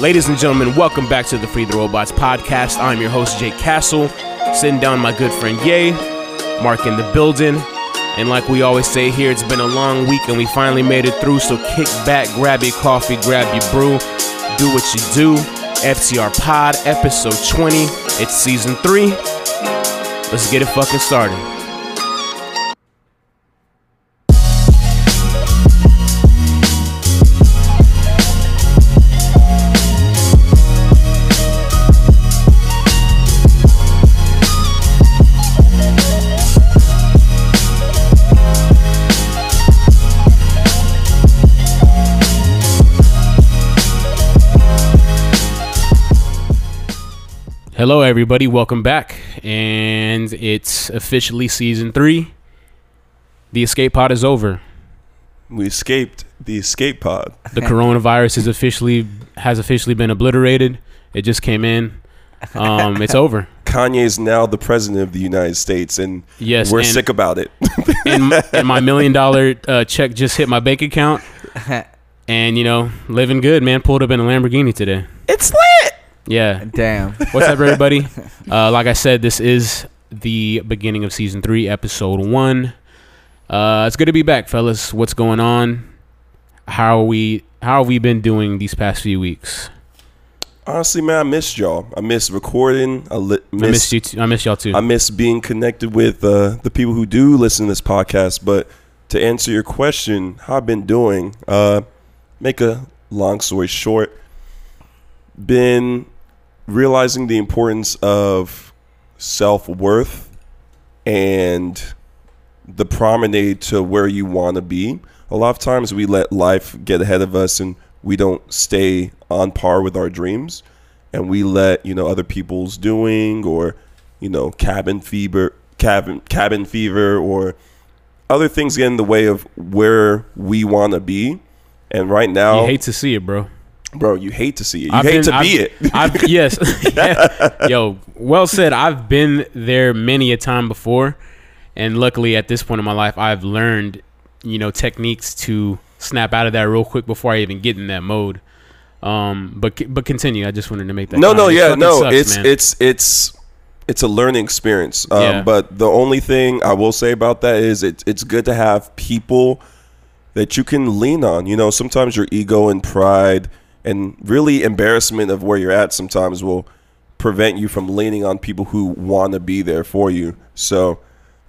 Ladies and gentlemen, welcome back to the Free the Robots podcast. I'm your host, Jake Castle, sitting down my good friend Ye, Mark in the building. And like we always say here, it's been a long week and we finally made it through. So kick back, grab your coffee, grab your brew, do what you do. FTR Pod, episode 20. It's season three. Let's get it fucking started. Hello, everybody. Welcome back. And it's officially season three. The escape pod is over. We escaped the escape pod. The coronavirus is officially has officially been obliterated. It just came in. Um, it's over. Kanye is now the president of the United States, and Yes, we're and- sick about it. And, and my million dollar uh, check just hit my bank account. And you know, living good, man. Pulled up in a Lamborghini today. it's lit. Yeah. Damn. What's up, everybody? Uh, like I said, this is the beginning of season three, episode one. Uh, it's good to be back, fellas. What's going on? How are we? How have we been doing these past few weeks? Honestly, man, I missed y'all. I miss recording. I li- I miss. missed you. Too. I miss y'all too. I miss being connected with uh, the people who do listen to this podcast. But to answer your question, how I've been doing, uh, make a long story short, been realizing the importance of self worth and the promenade to where you want to be. A lot of times we let life get ahead of us and we don't stay on par with our dreams and we let, you know, other people's doing or, you know, cabin fever, cabin cabin fever or other things get in the way of where we want to be. And right now, you hate to see it, bro. Bro, you hate to see it. You I've hate been- to be I've- it. I've, yes. Yo, well said. I've been there many a time before, and luckily at this point in my life, I've learned, you know, techniques to snap out of that real quick before I even get in that mode. Um, but but continue. I just wanted to make that. no, no, comment. It yeah, fucking no. sucks, it's man. it's it's it's a learning experience. Um, Yeah. But the only thing I will say about that is it's it's good to have people that you can lean on. You know, sometimes your ego and pride and really embarrassment of where you're at sometimes will prevent you from leaning on people who want to be there for you. So,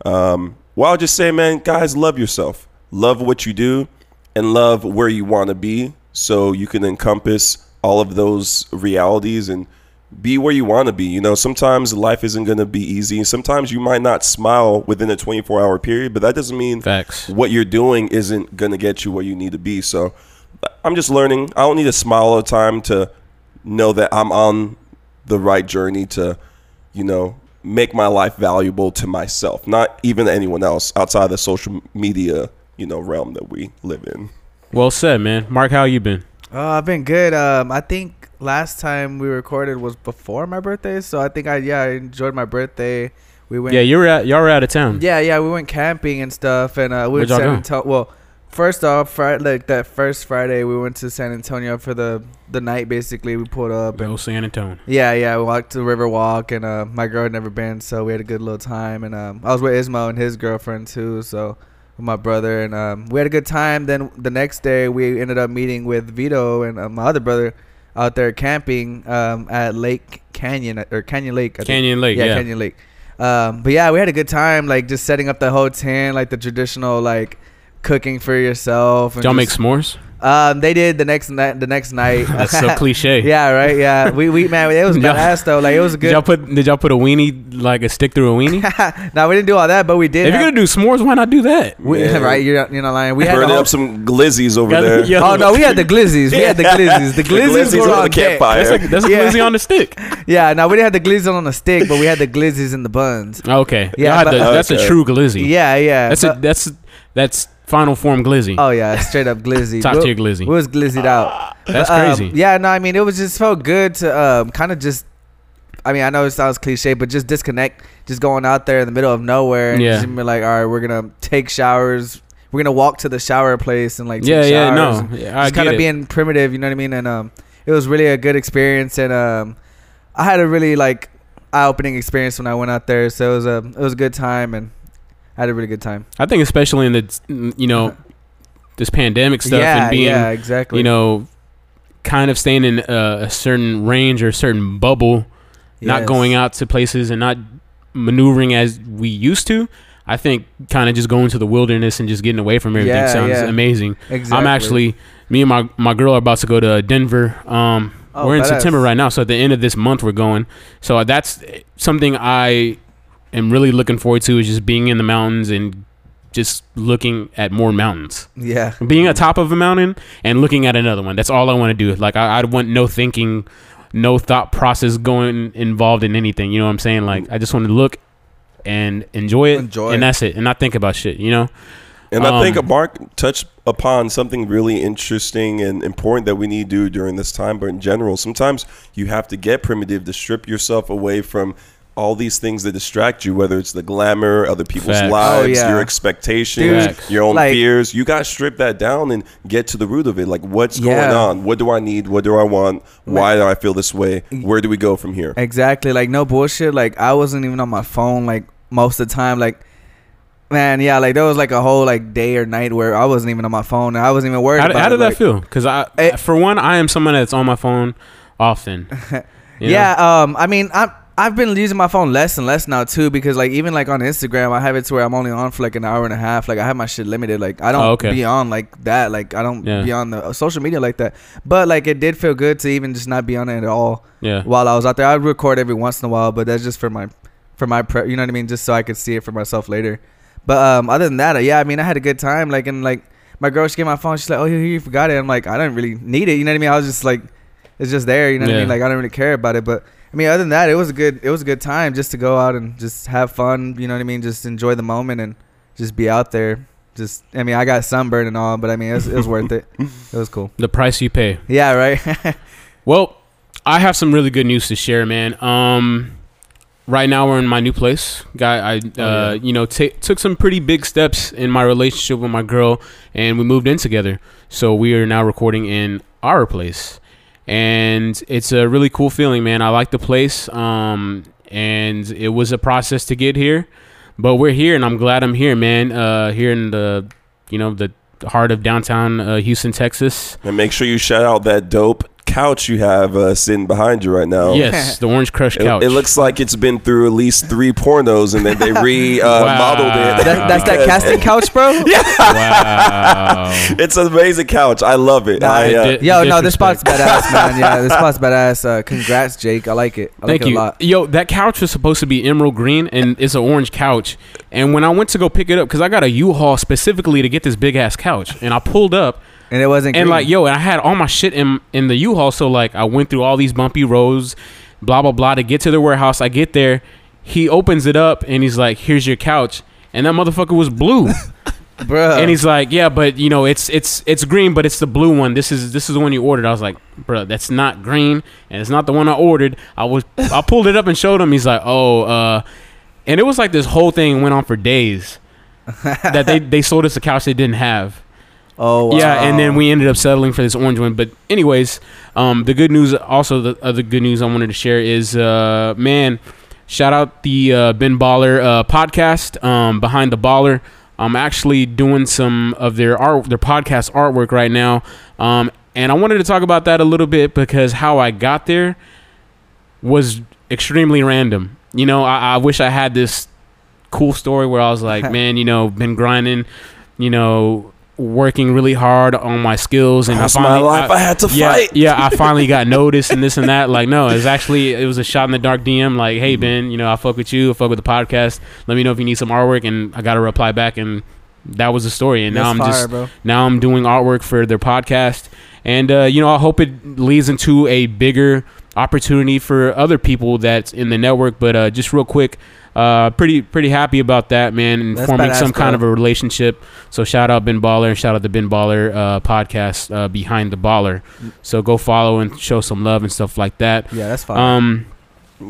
um, well, I'll just say, man, guys, love yourself, love what you do, and love where you want to be, so you can encompass all of those realities and be where you want to be. You know, sometimes life isn't going to be easy. Sometimes you might not smile within a 24 hour period, but that doesn't mean Facts. what you're doing isn't going to get you where you need to be. So I'm just learning. I don't need to smile all the time to know that I'm on the right journey to, you know, make my life valuable to myself, not even anyone else outside the social media, you know, realm that we live in. Well said, man. Mark, how you been? Oh, I've been good. Um, I think last time we recorded was before my birthday, so I think I yeah I enjoyed my birthday. We went Yeah, you were at y'all were out of town. yeah yeah we went camping and stuff, and uh, we Where'd went to San? Antonio. Well, first off, Friday like that first Friday we went to San Antonio for the the night. Basically, we pulled up and San Antonio. Yeah, yeah. We walked to the river walk, and uh, my girl had never been, so we had a good little time. And um, I was with Ismo and his girlfriend too, so with my brother, and um, we had a good time. Then the next day, we ended up meeting with Vito and uh, my other brother out there camping um, at Lake Canyon or Canyon Lake. I think. Canyon Lake. Yeah. Canyon Lake. Um, but yeah, we had a good time, like just setting up the whole tent, like the traditional like cooking for yourself. And Did y'all make s'mores? Um, they did the next night. The next night. That's so cliche. Yeah, right. Yeah, we we man, it was Y'all- badass though. Like it was a Did good. y'all put Did y'all put a weenie like a stick through a weenie? no, we didn't do all that, but we did. if you're gonna do s'mores, why not do that? we, Man. right, you're not, you're not lying. We had Burning whole, up some glizzies over there. yeah. Oh no, we had the glizzies. We had the glizzies. The The glizzies, glizzies were on on the deck. campfire. That's like that's a glizzy on the stick. Yeah, no, we didn't have the glizzies on the stick, but we had the glizzies in the buns. Okay, Yeah, but- the- that's a true glizzy. Yeah, yeah. that's a that's that's final form glizzy. oh yeah, straight up glizzy. Top We- tier glizzy. We was glizzied out. That's But, um, crazy. yeah, no, I mean it was just felt good to um, kind of just. I mean, I know it sounds cliche, but just disconnect, just going out there in the middle of nowhere, and Yeah. just be like, all right, we're gonna take showers. We're gonna walk to the shower place and like take yeah, yeah, no, yeah, I just kind of being primitive, you know what I mean? And um, it was really a good experience, and um, I had a really like eye-opening experience when I went out there. So it was a it was a good time, and I had a really good time. I think especially in the you know this pandemic stuff yeah, and being yeah, exactly. you know kind of staying in a, a certain range or a certain bubble, not going out to places and not maneuvering as we used to. I think kind of just going to the wilderness and just getting away from everything Yeah, sounds yeah. amazing. Exactly. I'm actually me and my my girl are about to go to Denver. Um, Oh, we're in badass. September right now, so at the end of this month we're going. So that's something I am really looking forward to is just being in the mountains and just looking at more mountains. Yeah. Being atop of a mountain and looking at another one. That's all I want to do. Like I, I want no thinking, no thought process going involved in anything. You know what I'm saying? Like I just want to look and enjoy it, Enjoy and it. that's it, and not think about shit. You know? And I think Um, Mark touched upon something really interesting and important that we need to do during this time. But in general, sometimes you have to get primitive to strip yourself away from all these things that distract you, whether it's the glamour, other people's Facts. lives, Oh, yeah. your expectations, Dude, your own like- fears. You got to strip that down and get to the root of it. Like, what's going on? What do I need? What do I want? Why do I feel this way? Where do we go from here? Exactly. Like no bullshit. Like I wasn't even on my phone like most of the time. Like man, yeah, like there was like a whole like day or night where I wasn't even on my phone and I wasn't even worried How, about how it, did like, that feel? Because I, Eh. for one, I am someone that's on my phone often. You know? Yeah, um I mean I I've been using my phone less and less now too because like even like on Instagram I have it to where I'm only on for like an hour and a half. Like I have my shit limited. Like I don't Oh, okay. be on like that. Like I don't Yeah. be on the uh, social media like that. But like it did feel good to even just not be on it at all yeah. while I was out there. I'd record every once in a while, but that's just for my for my pre- you know what I mean, just so I could see it for myself later. But um other than that, uh, yeah, I mean I had a good time. Like and like my girl she gave my phone, she's like, Oh here you forgot it. I'm like, I don't really need it, you know what I mean? I was just like it's just there, you know what I mean? Like I don't really care about it. But I mean other than that, it was a good it was a good time just to go out and just have fun, you know what I mean? Just enjoy the moment and just be out there. Just I mean I got sunburned and all, but I mean it was, it was worth it. It was cool. The price you pay. Yeah, right? Well, I have some really good news to share, man. Um, right now we're in my new place. Guy, I, uh, Oh, yeah. you know, ta took some pretty big steps in my relationship with my girl, and we moved in together. So we are now recording in our place, and it's a really cool feeling, man. I like the place, um, and it was a process to get here, but we're here, and I'm glad I'm here, man. Uh, here in the, you know, the heart of downtown uh, Houston, Texas. And make sure you shout out that dope couch you have uh, sitting behind you right now. Yes, the Orange Crush couch. it looks like it's been through at least three pornos, and then they remodeled uh, Wow. it. that, that's that Because casting couch, bro? yeah. wow. It's an amazing couch. I love it. Nah, I, uh, di- Yo, no, this spot's badass, man. Yeah, this spot's badass. Uh, congrats, Jake. I like it. I Thank like you. it a lot. Yo, that couch was supposed to be emerald green, and it's an orange couch. And when I went to go pick it up, because I got a U-Haul specifically to get this big ass couch, and I pulled up, And it wasn't and green. like, yo, and I had all my shit in in the U-Haul, so like, I went through all these bumpy roads, blah blah blah, to get to the warehouse. I get there, he opens it up, and he's like, "Here's your couch," and that motherfucker was blue. bro. and he's like, "Yeah, but you know, it's it's it's green, but it's the blue one. This is this is the one you ordered." I was like, "Bro, that's not green, and it's not the one I ordered." I was I pulled it up and showed him. He's like, "Oh," uh, and it was like this whole thing went on for days. that they they sold us a couch they didn't have. Oh, wow. Yeah, and then we ended up settling for this orange one. But anyways, um, the good news, also the other good news I wanted to share is, uh, man, shout out the uh, Ben Baller uh, podcast, um, Behind the Baller. I'm actually doing some of their art, their podcast artwork right now, um, and I wanted to talk about that a little bit because how I got there was extremely random. You know, I, I wish I had this cool story where I was like, man, you know, been grinding, you know, working really hard on my skills, and That's I my life. I, had to yeah, fight. yeah, I finally got noticed and this and that. Like, no, it's actually it was a shot in the dark DM. Like, hey Ben, you know, I fuck with you, I fuck with the podcast. Let me know if you need some artwork, and I got a reply back, and that was the story. And now I'm That's just bro. now I'm doing artwork for their podcast, and uh, you know, I hope it leads into a bigger opportunity for other people that's in the network. But uh, just real quick. Uh, pretty pretty happy about that, man, and That's forming badass, some kind bro. of a relationship. So shout out Ben Baller and shout out the Ben Baller uh, podcast uh, behind the baller. So go follow and show some love and stuff like that. Yeah, that's fine. Um,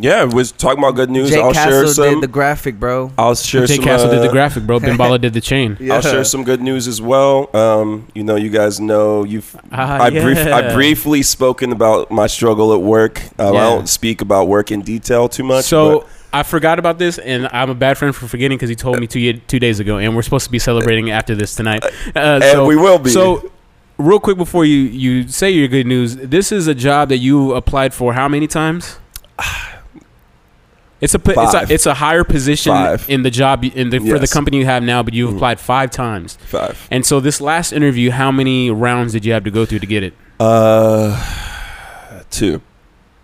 Yeah, was talking about good news. Jake I'll share some. did the graphic, bro. I'll share Jake some. Castle did the uh, graphic, bro. Ben Baller did the chain. Yeah. I'll share some good news as well. Um, you know, you guys know you've. Ah, I brief, I briefly spoken about my struggle at work. Uh, Yeah. I don't speak about work in detail too much. So but I forgot about this, and I'm a bad friend for forgetting because he told me two two days ago, and we're supposed to be celebrating after this tonight. Uh, and so, we will be. So, real quick before you you say your good news, this is a job that you applied for how many times? It's a po- it's a it's a higher position Five. in the job in the for the company you have now, but you've Mhm. applied five times. five. And so this last interview, how many rounds did you have to go through to get it? Uh, two.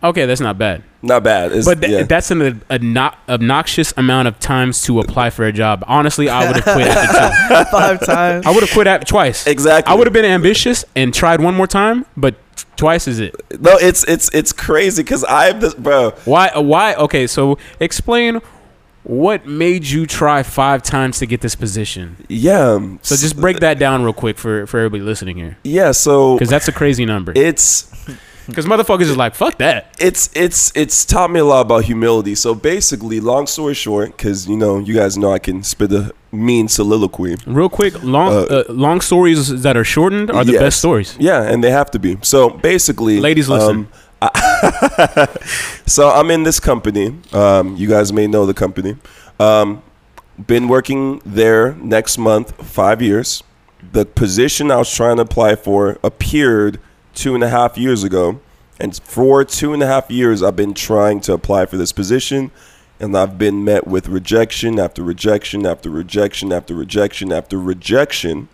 Okay, that's not bad. Not bad. It's, But th- yeah. that's an obno- obnoxious amount of times to apply for a job. Honestly, I would have quit after two. Five times. I would have quit at twice. exactly. I would have been ambitious and tried one more time, but twice is it. No, it's it's it's crazy because I'm this bro. Why? Why? Okay, so explain what made you try five times to get this position. Yeah. So just break that down real quick for for everybody listening here, Yeah. So because that's a crazy number. it's Because motherfuckers is like, fuck that. it's it's it's taught me a lot about humility. So basically, long story short, because you know you guys know I can spit a mean soliloquy. Real quick, long Uh, uh, long stories that are shortened are the Yes. best stories. Yeah, and they have to be. So basically, Ladies, listen. um, I- so I'm in this company. Um, you guys may know the company. Um, been working there next month, five years. The position I was trying to apply for appeared two and a half years ago, and for two and a half years, I've been trying to apply for this position. And I've been met with rejection after rejection after rejection after rejection after rejection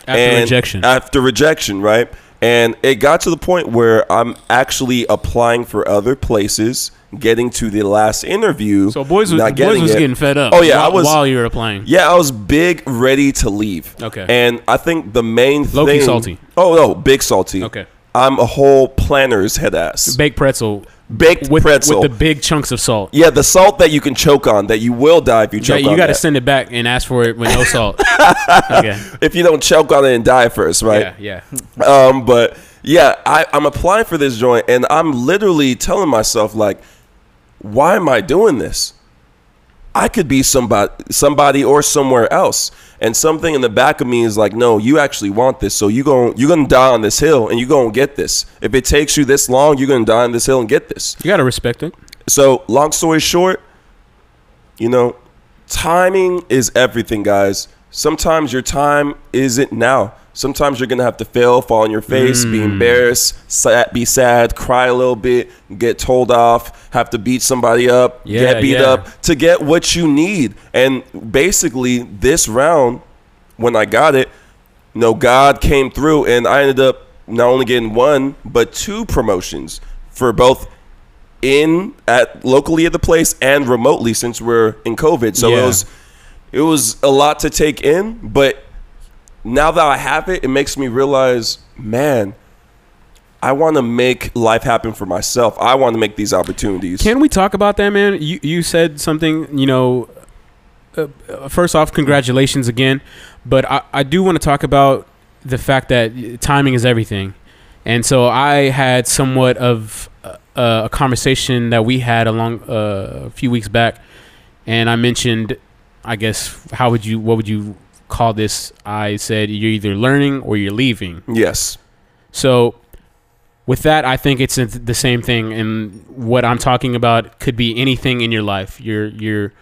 After and rejection. After rejection, right? And it got to the point where I'm actually applying for other places, getting to the last interview. so boys was, not boys getting was it. getting fed up. Oh, yeah, I was- while you were applying. Yeah, I was big, ready to leave. Okay. And I think the main Low-key thing. salty. Oh no, big salty. Okay. I'm a whole Planters head ass. Baked pretzel Baked with pretzel. with the big chunks of salt. yeah, the salt that you can choke on, that you will die if you Yeah, choke you got to send it back and ask for it with no salt. okay. if you don't choke on it and die first, right? Yeah, yeah. Um, but yeah, I, I'm applying for this joint, and I'm literally telling myself like, why am I doing this? I could be somebody, somebody or somewhere else, and something in the back of me is like, no, you actually want this, so you going you're gonna die on this hill, and you're gonna get this. If it takes you this long, you're gonna die on this hill and get this. You got to respect it. So, long story short, you know, timing is everything, guys. Sometimes your time isn't now. Sometimes you're gonna have to fail, fall on your face, be Mm. embarrassed, sad, be sad, cry a little bit, get told off, have to beat somebody up, Yeah, get beat yeah. up to get what you need. And basically, this round, when I got it, you know, God came through, and I ended up not only getting one but two promotions for both in at locally at the place and remotely since we're in COVID. So Yeah. it was it was a lot to take in, but now that I have it, it makes me realize, man, I want to make life happen for myself. I want to make these opportunities. Can we talk about that, man? You you said something. You know, uh, uh, first off, congratulations again. But I, I do want to talk about the fact that timing is everything. And so I had somewhat of a, a conversation that we had along uh, a few weeks back, and I mentioned, I guess, how would you, what would you call this? I said you're either learning or you're leaving. yes. So, with that, I think it's the same thing. And what I'm talking about could be anything in your life. You're you're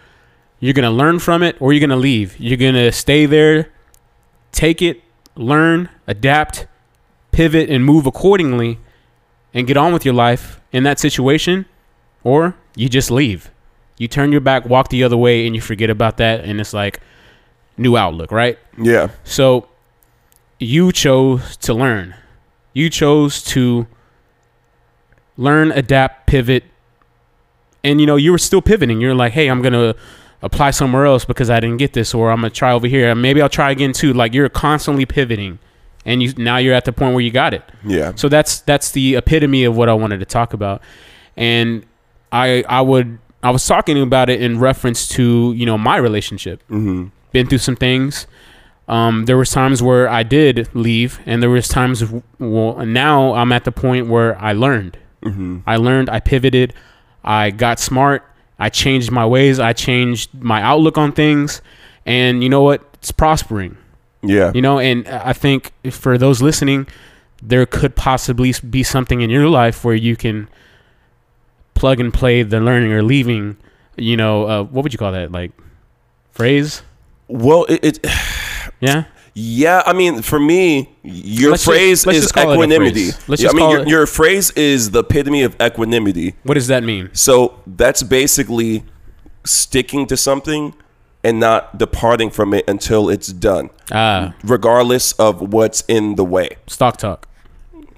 you're gonna learn from it, or you're gonna leave. You're gonna stay there, take it, learn, adapt, pivot, and move accordingly, and get on with your life in that situation, or you just leave. You turn your back, walk the other way, and you forget about that, and it's like new outlook, right? Yeah. So you chose to learn. You chose to learn, adapt, pivot. And you know, you were still pivoting. You're like, "Hey, I'm going to apply somewhere else because I didn't get this or I'm going to try over here. And maybe I'll try again too." Like you're constantly pivoting. And you now you're at the point where you got it. Yeah. So that's that's the epitome of what I wanted to talk about. And I I would I was talking about it in reference to, you know, my relationship hmm been through some things. Um, there was times where I did leave, and there was times. Well, now I'm at the point where I learned. hmm I learned. I pivoted. I got smart. I changed my ways. I changed my outlook on things, and you know what? It's prospering. Yeah. You know, and I think for those listening, there could possibly be something in your life where you can plug and play the learning or leaving. You know, uh, what would you call that? Like phrase? Well, it, it Yeah. yeah. I mean, for me, your Let's phrase let's is just call it equanimity. phrase. Yeah, I mean, your, your phrase is the epitome of equanimity. What does that mean? So that's basically sticking to something and not departing from it until it's done, Ah, regardless of what's in the way. stock talk.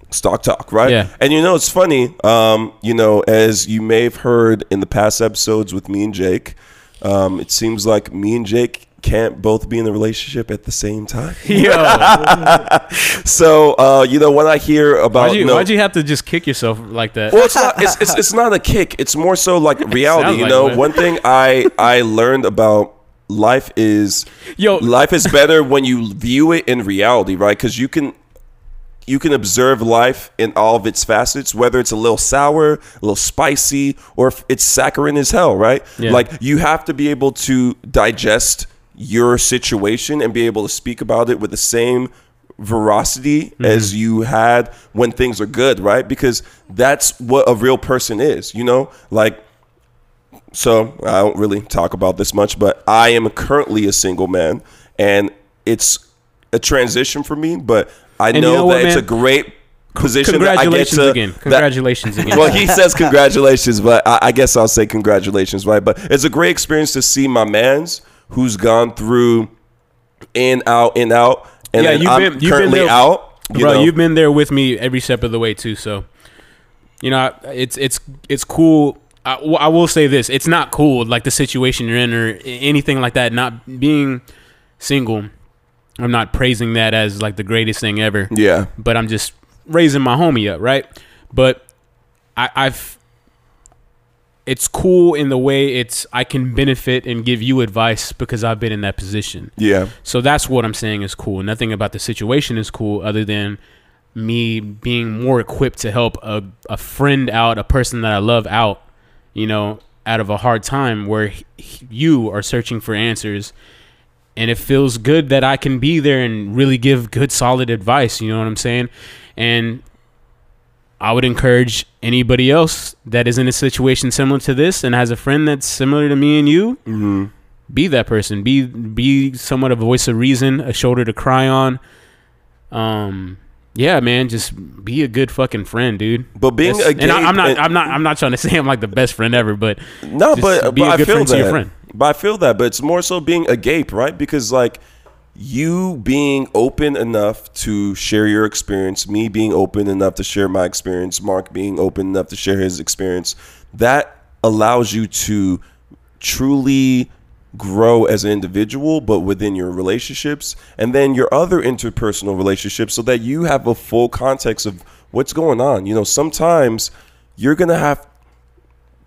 Stock talk, right? Yeah. And you know, it's funny. Um, you know, as you may have heard in the past episodes with me and Jake, um, it seems like me and Jake can't both be in a relationship at the same time. Yo, So, uh, you know, when I hear about why'd you, know, why'd you have to just kick yourself like that? well, it's not. It's, it's, it's not a kick. It's more so like reality. You like know, one. one thing I I learned about life is Yo, life is better when you view it in reality, right? Because you can you can observe life in all of its facets, whether it's a little sour, a little spicy, or if it's saccharine as hell, right? Yeah. Like you have to be able to digest your situation and be able to speak about it with the same veracity Mm-hmm. as you had when things are good, right? Because that's what a real person is, you know? Like so I don't really talk about this much, but I am currently a single man, and it's a transition for me. But I And you know, know what, that it's a great position that I get congratulations to. again. that- Congratulations again. well, he says congratulations, but I, I guess I'll say congratulations, right? But it's a great experience to see my man's who's gone through in out in out, and Yeah, you've I'm been- you've been there- out. you bro know? you've been there with me every step of the way too so you know it's it's it's cool I, I will say this it's not cool like the situation you're in or anything like that not being single i'm not praising that as like the greatest thing ever yeah, but i'm just raising my homie up right but I, i've it's cool in the way it's i can benefit and give you advice because i've been in that position yeah, so that's what I'm saying is cool. Nothing about the situation is cool other than me being more equipped to help a, a friend out, a person that I love out, you know, out of a hard time where he- he- you are searching for answers. And it feels good that I can be there and really give good, solid advice. You know what I'm saying? And I would encourage anybody else that is in a situation similar to this and has a friend that's similar to me and you, hmm be that person. Be be somewhat a voice of reason, a shoulder to cry on. Um, yeah, man, just be a good fucking friend, dude. But being That's- a and I, I'm not, I'm not, I'm not trying to say I'm like the best friend ever, but No, but, be but a I good feel friend that. to your friend. But I feel that. But it's more so being a gape, right? Because like you being open enough to share your experience, me being open enough to share my experience, Mark being open enough to share his experience, that allows you to truly grow as an individual but within your relationships and then your other interpersonal relationships so that you have a full context of what's going on. You know sometimes you're gonna have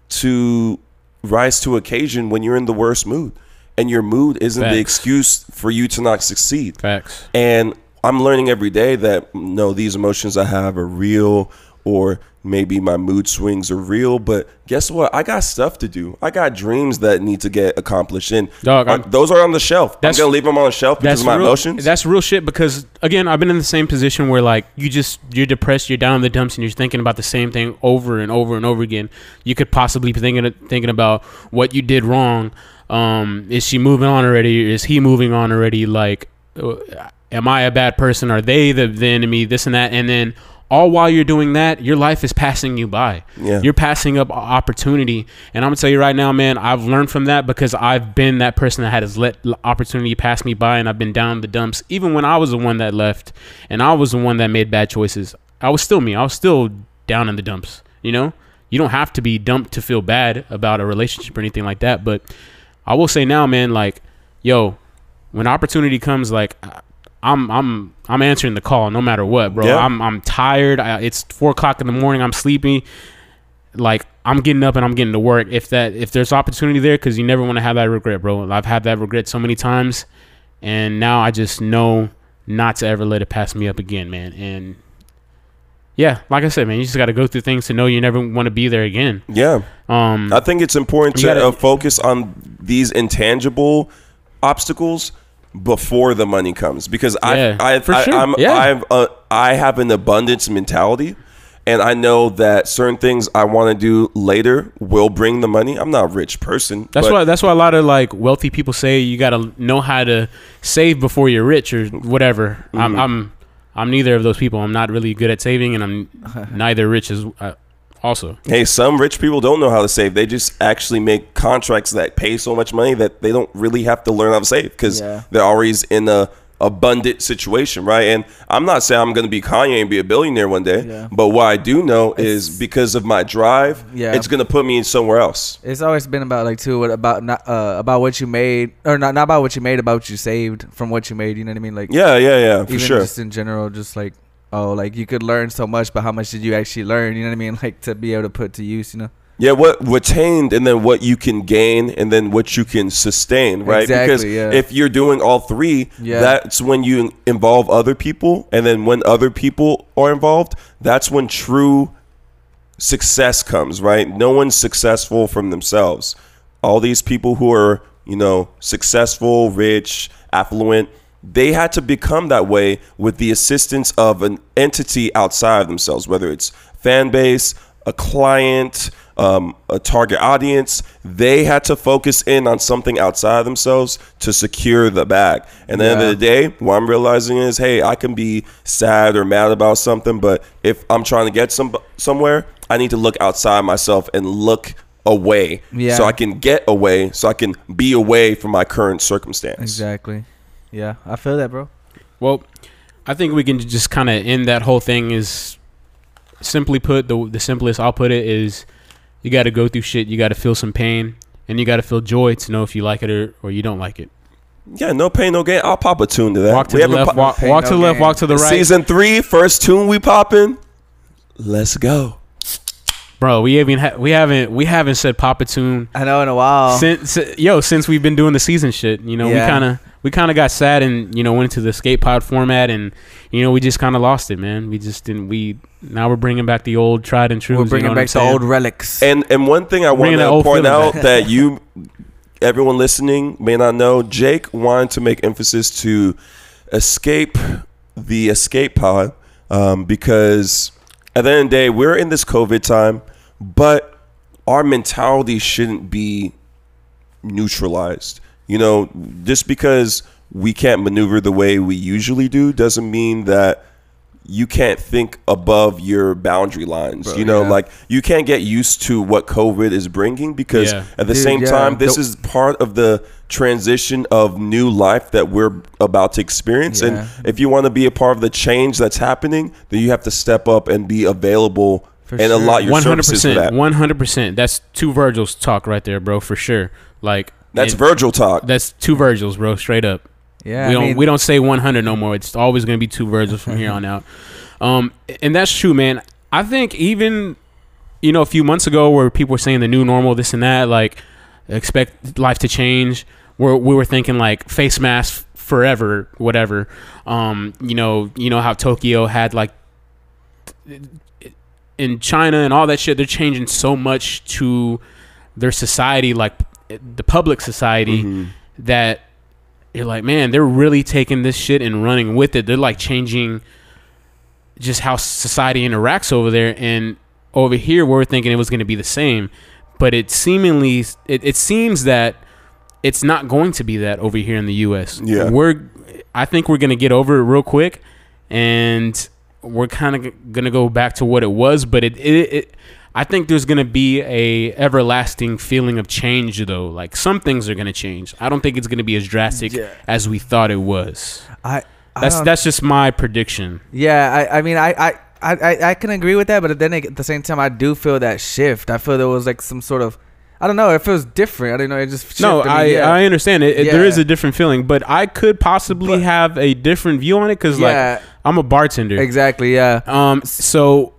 to rise to occasion when you're in the worst mood and your mood isn't the excuse for you to not succeed facts. and i'm learning every day that no these emotions i have are real or maybe my mood swings are real but guess what i got stuff to do i got dreams that need to get accomplished and Dog, I'm- those are on the shelf i'm That's- gonna leave them on the shelf because of my real, emotions That's real shit because again, I've been in the same position where like you just you're depressed, you're down in the dumps, and you're thinking about the same thing over and over and over again. You could possibly be thinking thinking about what you did wrong. Um, is she moving on already? Is he moving on already? Like, uh, am I a bad person? Are they the, the enemy? This and that, and then all while you're doing that, your life is passing you by. Yeah. You're passing up opportunity. And I'm gonna tell you right now, man, I've learned from that because I've been that person that had has let opportunity pass me by and I've been down in the dumps. Even when I was the one that left and I was the one that made bad choices. I was still me. I was still down in the dumps. You know? You don't have to be dumped to feel bad about a relationship or anything like that. But I will say now, man, like, yo, when opportunity comes, like I'm I'm I'm answering the call no matter what, bro. Yeah. I'm I'm tired. I, it's four o'clock in the morning. I'm sleepy. Like I'm getting up and I'm getting to work. If that if there's opportunity there, because you never want to have that regret, bro. I've had that regret so many times, and now I just know not to ever let it pass me up again, man. And yeah, like I said, man, you just got to go through things to know you never want to be there again. Yeah. Um, I think it's important to gotta- uh, focus on these intangible obstacles before the money comes because Yeah, I, I, for I, sure. I'm, Yeah. I've, uh, I have an abundance mentality, and I know that certain things I want to do later will bring the money. I'm not a rich person. That's why. That's why a lot of like wealthy people say you got to know how to save before you're rich or whatever. Mm-hmm. I'm, I'm, I'm neither of those people. I'm not really good at saving, and I'm neither rich as uh, also. Hey, some rich people don't know how to save. They just actually make contracts that pay so much money that they don't really have to learn how to save because Yeah. they're always in a abundant situation, right? And I'm not saying I'm going to be Kanye and be a billionaire one day, Yeah. but what I do know is because of my drive, Yeah. it's going to put me in somewhere else. It's always been about like too what about not uh, about what you made or not not about what you made about what you saved from what you made. You know what I mean? Like Yeah, yeah, yeah, for even sure. just in general, just like oh, like you could learn so much, but how much did you actually learn? You know what I mean? Like to be able to put to use. You know? Yeah, what retained and then what you can gain and then what you can sustain, right? Exactly, because yeah. if you're doing all three, Yeah. that's when you involve other people and then when other people are involved, that's when true success comes, right? No one's successful from themselves. All these people who are, you know, successful, rich, affluent, they had to become that way with the assistance of an entity outside of themselves, whether it's fan base, a client, um, a target audience. They had to focus in on something outside of themselves to secure the bag. And at the end of the day, what I'm realizing is, hey, I can be sad or mad about something, but if I'm trying to get some somewhere, I need to look outside myself and look away, Yeah. so I can get away, so I can be away from my current circumstance. Exactly. Yeah, I feel that, bro. Well, I think we can just kind of end that whole thing. Is simply put, the the simplest I'll put it is, you got to go through shit. You got to feel some pain, and you got to feel joy to know if you like it or, or you don't like it. Yeah, no pain, no gain. I'll pop a tune to that. Walk to We the left, pop- walk, Pain, walk no to the left, walk to the right. Season three, first tune we popping. Let's go. Bro, we haven't ha- we haven't we haven't said Papa Tune I know in a while. since yo since we've been doing the season shit. You know, Yeah. we kind of we kind of got sad and you know went into the skate pod format and you know we just kind of lost it, man. We just didn't. We now we're bringing back the old tried and true. We're bringing back the old relics. And and one thing I want to point out back. that you, everyone listening, may not know. Jake wanted to make emphasis to escape the escape pod um, because at the end of the day, we're in this COVID time, but our mentality shouldn't be neutralized. You know, just because we can't maneuver the way we usually do doesn't mean that you can't think above your boundary lines. Bro, you know, yeah. like you can't get used to what COVID is bringing because Yeah. at the Dude, same yeah. time, this The- is part of the transition of new life that we're about to experience. Yeah. And if you want to be a part of the change that's happening, then you have to step up and be available For and sure. allot your One hundred services for that. one hundred percent. That's two Virgils talk right there, bro, for sure. Like That's Virgil talk. That's two Virgils, bro, straight up. Yeah, we I don't mean, we don't say 100 no more. It's always going to be two Virgils from here on out. Um, and that's true, man. I think even you know a few months ago where people were saying the new normal, this and that, like expect life to change. Where we were thinking like face masks forever, whatever. Um, you know, you know how Tokyo had like in China and all that shit. They're changing so much to their society, like the public society, Mhm. that you're like, man, they're really taking this shit and running with it. They're like changing just how society interacts over there. And over here, we're thinking it was going to be the same, but it seemingly it, it seems that it's not going to be that over here in the U.S. Yeah. we're I think we're going to get over it real quick, and we're kind of going to go back to what it was. But it, it, it I think there's going to be a everlasting feeling of change, though. Like some things are going to change. I don't think it's going to be as drastic Yeah. as we thought it was. I, I That's that's just my prediction. Yeah, I, I mean, I, I, I, I- can agree with that, but then at the same time, I do feel that shift. I feel there was like some sort of, I don't know, it feels different. I don't know, it just No, shifted I yeah. I understand it. it Yeah. is a different feeling, but I could possibly But- have a different view on it because yeah, like I'm a bartender. exactly, yeah, Um, so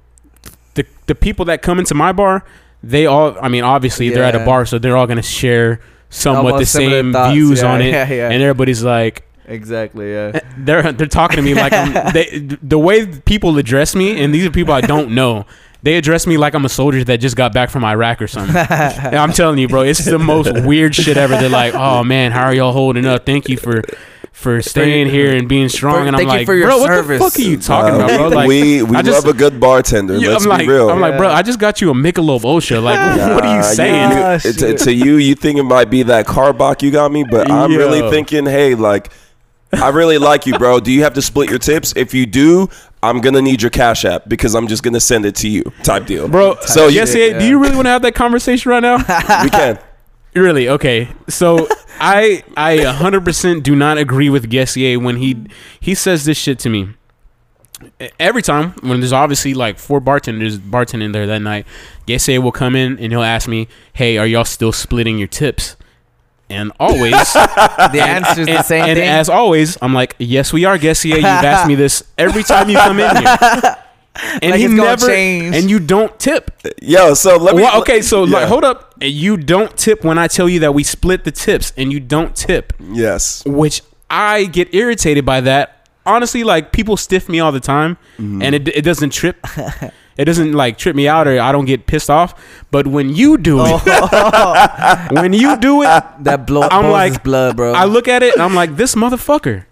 the people that come into my bar, they all, I mean, obviously they're at a Yeah. bar, so they're all gonna share somewhat Almost the similar same thoughts, views yeah, on it, yeah, yeah. and everybody's like, Exactly. Yeah. Eh, they're they're talking to me like I'm, they, the way people address me, and these are people I don't know. They address me like I'm a soldier that just got back from Iraq or something. And I'm telling you, bro, it's the most weird shit ever. They're like, "Oh man, how are y'all holding up? Thank you for for staying here and being strong." for- and I'm thank you like, for your "Bro, service." what the fuck are you talking Uh, about, bro?" Like, we we just- love a good bartender. yeah, let's I'm like, be real. I'm like, bro, I just got you a Michelob Ultra. Like, what are you saying? you- it's- shit. to you, you think it might be that carbach you got me, but I'm really thinking, hey, like, I really like you, bro. Do you have to split your tips? If you do, I'm gonna need your cash app because I'm just gonna send it to you, type deal, Bro, So yes, you, yeah, do you really want to have that conversation right now? we can. Really? Okay. So I I 100% do not agree with Gessier when he he says this shit to me. Every time when there's obviously like four bartenders bartending there that night, Gessier will come in and he'll ask me, "Hey, are y'all still splitting your tips?" And always The answer's the and, same and thing. as always, I'm like, "Yes, we are, Gessier. You've asked me this every time you come in here." And Like he never change. and you don't tip. Yo, so let me. Well, okay, so yeah. like, hold up. You don't tip when I tell you that we split the tips, and you don't tip, Yes. which I get irritated by that. Honestly, like people stiff me all the time, Mm-hmm. and it, it doesn't trip. it doesn't like trip me out, or I don't get pissed off. But when you do it, when you do it, that blow I'm like- blood, bro. I look at it and I'm like, this motherfucker.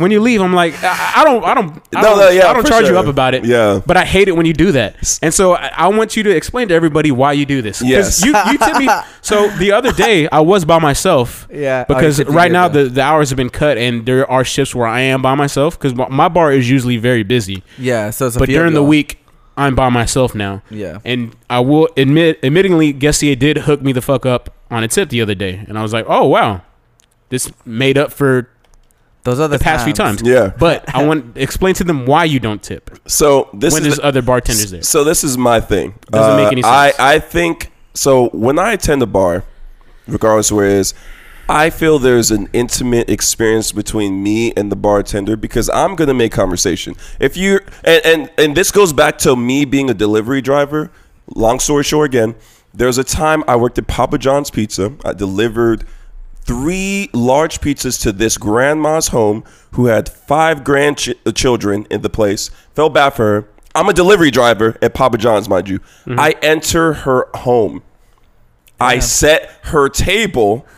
When you leave, I'm like, I, I don't, I don't, I No, don't, no, yeah, I don't for charge you up about it. Yeah. But I hate it when you do that. And so I, I want you to explain to everybody why you do this. Yes. You, you tip me. So the other day I was by myself. Yeah. Oh, Because you tipped right now the, the hours have been cut and there are shifts where I am by myself because my bar is usually very busy. yeah. So it's a But field during the week, I'm by myself now. Yeah. And I will admit, admittingly, Gessier did hook me the fuck up on a tip the other day, and I was like, "Oh wow, this made up for Those other the past few times." Yeah. But I want explain to them why you don't tip So this when is there's the- other bartenders there. So this is my thing. Doesn't make uh, any I sense. I think so. When I attend a bar, regardless of where it is, I feel there's an intimate experience between me and the bartender because I'm gonna make conversation. If you and and and this goes back to me being a delivery driver. Long story short, again, there's a time I worked at Papa John's Pizza. I delivered three large pizzas to this grandma's home who had five grandchildren in the place. Felt bad for her. I'm a delivery driver at Papa John's, mind you. I enter her home. I set her table.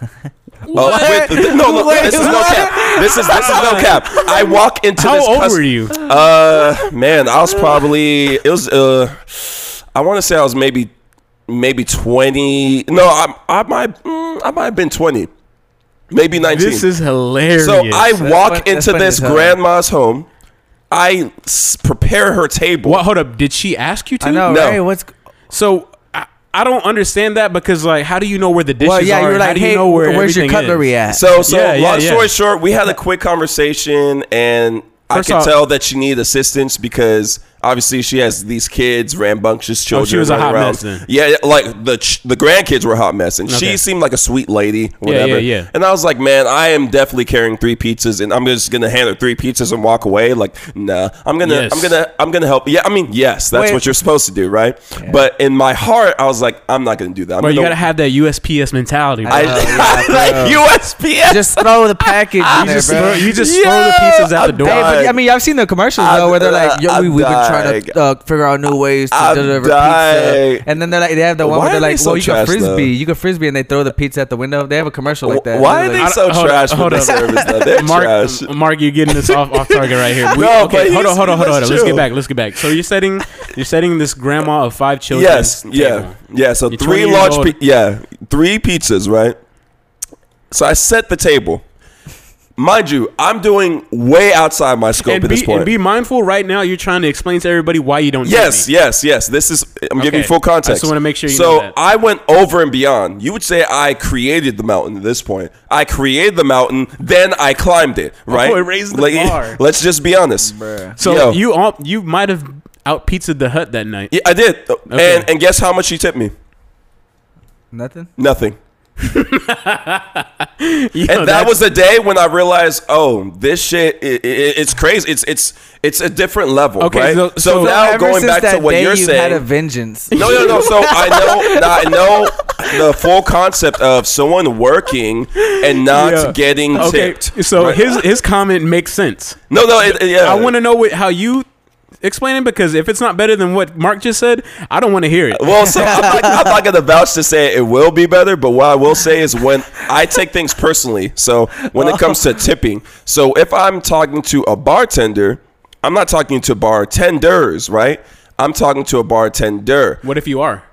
Up with, no, no, this is no cap. This is this is no cap. I walk into How this. old cus- were you? Uh, man, I was probably it was uh, I want to say I was maybe maybe twenty. No, I I might mm, I might have been twenty, maybe nineteen. This is hilarious. so I That's walk fun- into this grandma's home. I s- prepare her table. what? Hold up. Did she ask you to? I know, No. right? What's So I, I don't understand that because like, how do you know where the dishes well? Yeah, are? you were How like, do you hey, know where where's your everything cutlery is? at? So, so Yeah, yeah, long yeah. story short, we had a quick conversation, and First I could off- tell that she needed assistance because obviously she has these kids, rambunctious children. Oh, she was a hot around. mess then. Yeah, yeah, like the ch- the grandkids were a hot mess, and Okay. she seemed like a sweet lady. Whatever. yeah, yeah. And I was like, man, I am definitely carrying three pizzas, and I'm just gonna hand her three pizzas and walk away. Like, nah, I'm gonna, Yes. I'm gonna, I'm gonna help. Yeah, I mean, yes, that's Wait. what you're supposed to do, right? But in my heart, I was like, I'm not gonna do that. I'm you gotta have that USPS mentality. Bro. I, oh, yeah, like USPS. just throw the package you there, just bro. throw, you just Yeah, throw the pizzas out the I'm door. Hey, but. I mean, I've seen the commercials I'm though, where they're like, "Yo, we, we've been trying to uh, figure out new ways to I'm deliver dying. pizza." And then they're like, they have the one Why where they're are they like, so "Well, you can frisbee, though? you can frisbee," and they throw the pizza at the window. They have a commercial like that. Why are They're like, so trash up, with hold the service though? They're Mark, trash. Mark, you're getting this off, off target right here. We, No, okay, hold on, hold on, hold on. let's Let's get back. Let's get back. So you're setting, you're setting this grandma of five children. Yes, yeah, yeah. So three large, yeah, three pizzas, right? So I set the table. Mind you, I'm doing way outside my scope And at this be, point. and be mindful. Right now, you're trying to explain to everybody why you don't. Yes, me. yes, yes. This is. I'm giving you Okay. full I just wanna make sure you so know that. I went over and beyond. You would say I created the mountain at this point. I created the mountain, then I climbed it. Oh, right? Oh, it raised the Like, bar. Let's just be honest. Bruh. So Yo. you all, you might have out pizzaed the hut that night. Yeah, I did. Okay. And and guess how much you tipped me? Nothing. Nothing. Yo, and that was the day when I realized, oh, this shit, i i it's crazy. It's it's it's a different level, Okay, right? so- So, so now going back to what day, you're you've had a saying. vengeance. No, no, no. So I know, now I know the full concept of someone working and not Yeah. getting Okay, tipped. so right? his his comment makes sense. no, no, it, it- yeah. I want to know what, how you explain it because if it's not better than what Mark just said, I don't want to hear it. Well, so I'm not, I'm not going to vouch to say it will be better, but what I will say is when I take things personally. So when it comes to tipping, so if I'm talking to a bartender, I'm not talking to bartenders, right? I'm talking to a bartender. What if you are?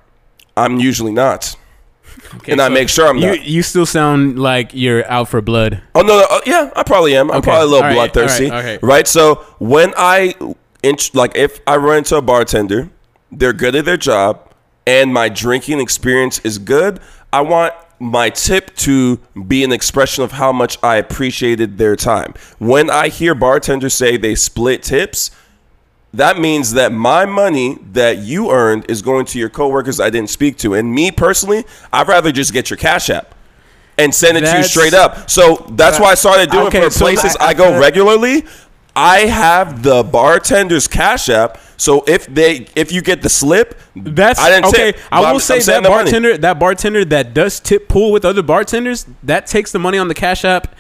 I'm usually not. Okay, And I make sure I'm you. not. You still sound like you're out for blood. Oh no, no uh, yeah, I probably am. I'm Okay, probably a little all right, bloodthirsty, all right, okay. right? So when I, int- like, if I run into a bartender, they're good at their job, and my drinking experience is good. I want my tip to be an expression of how much I appreciated their time. When I hear bartenders say they split tips, that means that my money that you earned is going to your coworkers I didn't speak to. And me personally, I'd rather just get your cash app and send it to you straight up. So that's why I started doing Okay, for so places I- I, I go regularly. I have the bartender's cash app. So if they if you get the slip, That's I didn't okay. tip, I but I'm- will say I'm that sending the money. bartender, that bartender that does tip pool with other bartenders, that takes the money on the cash app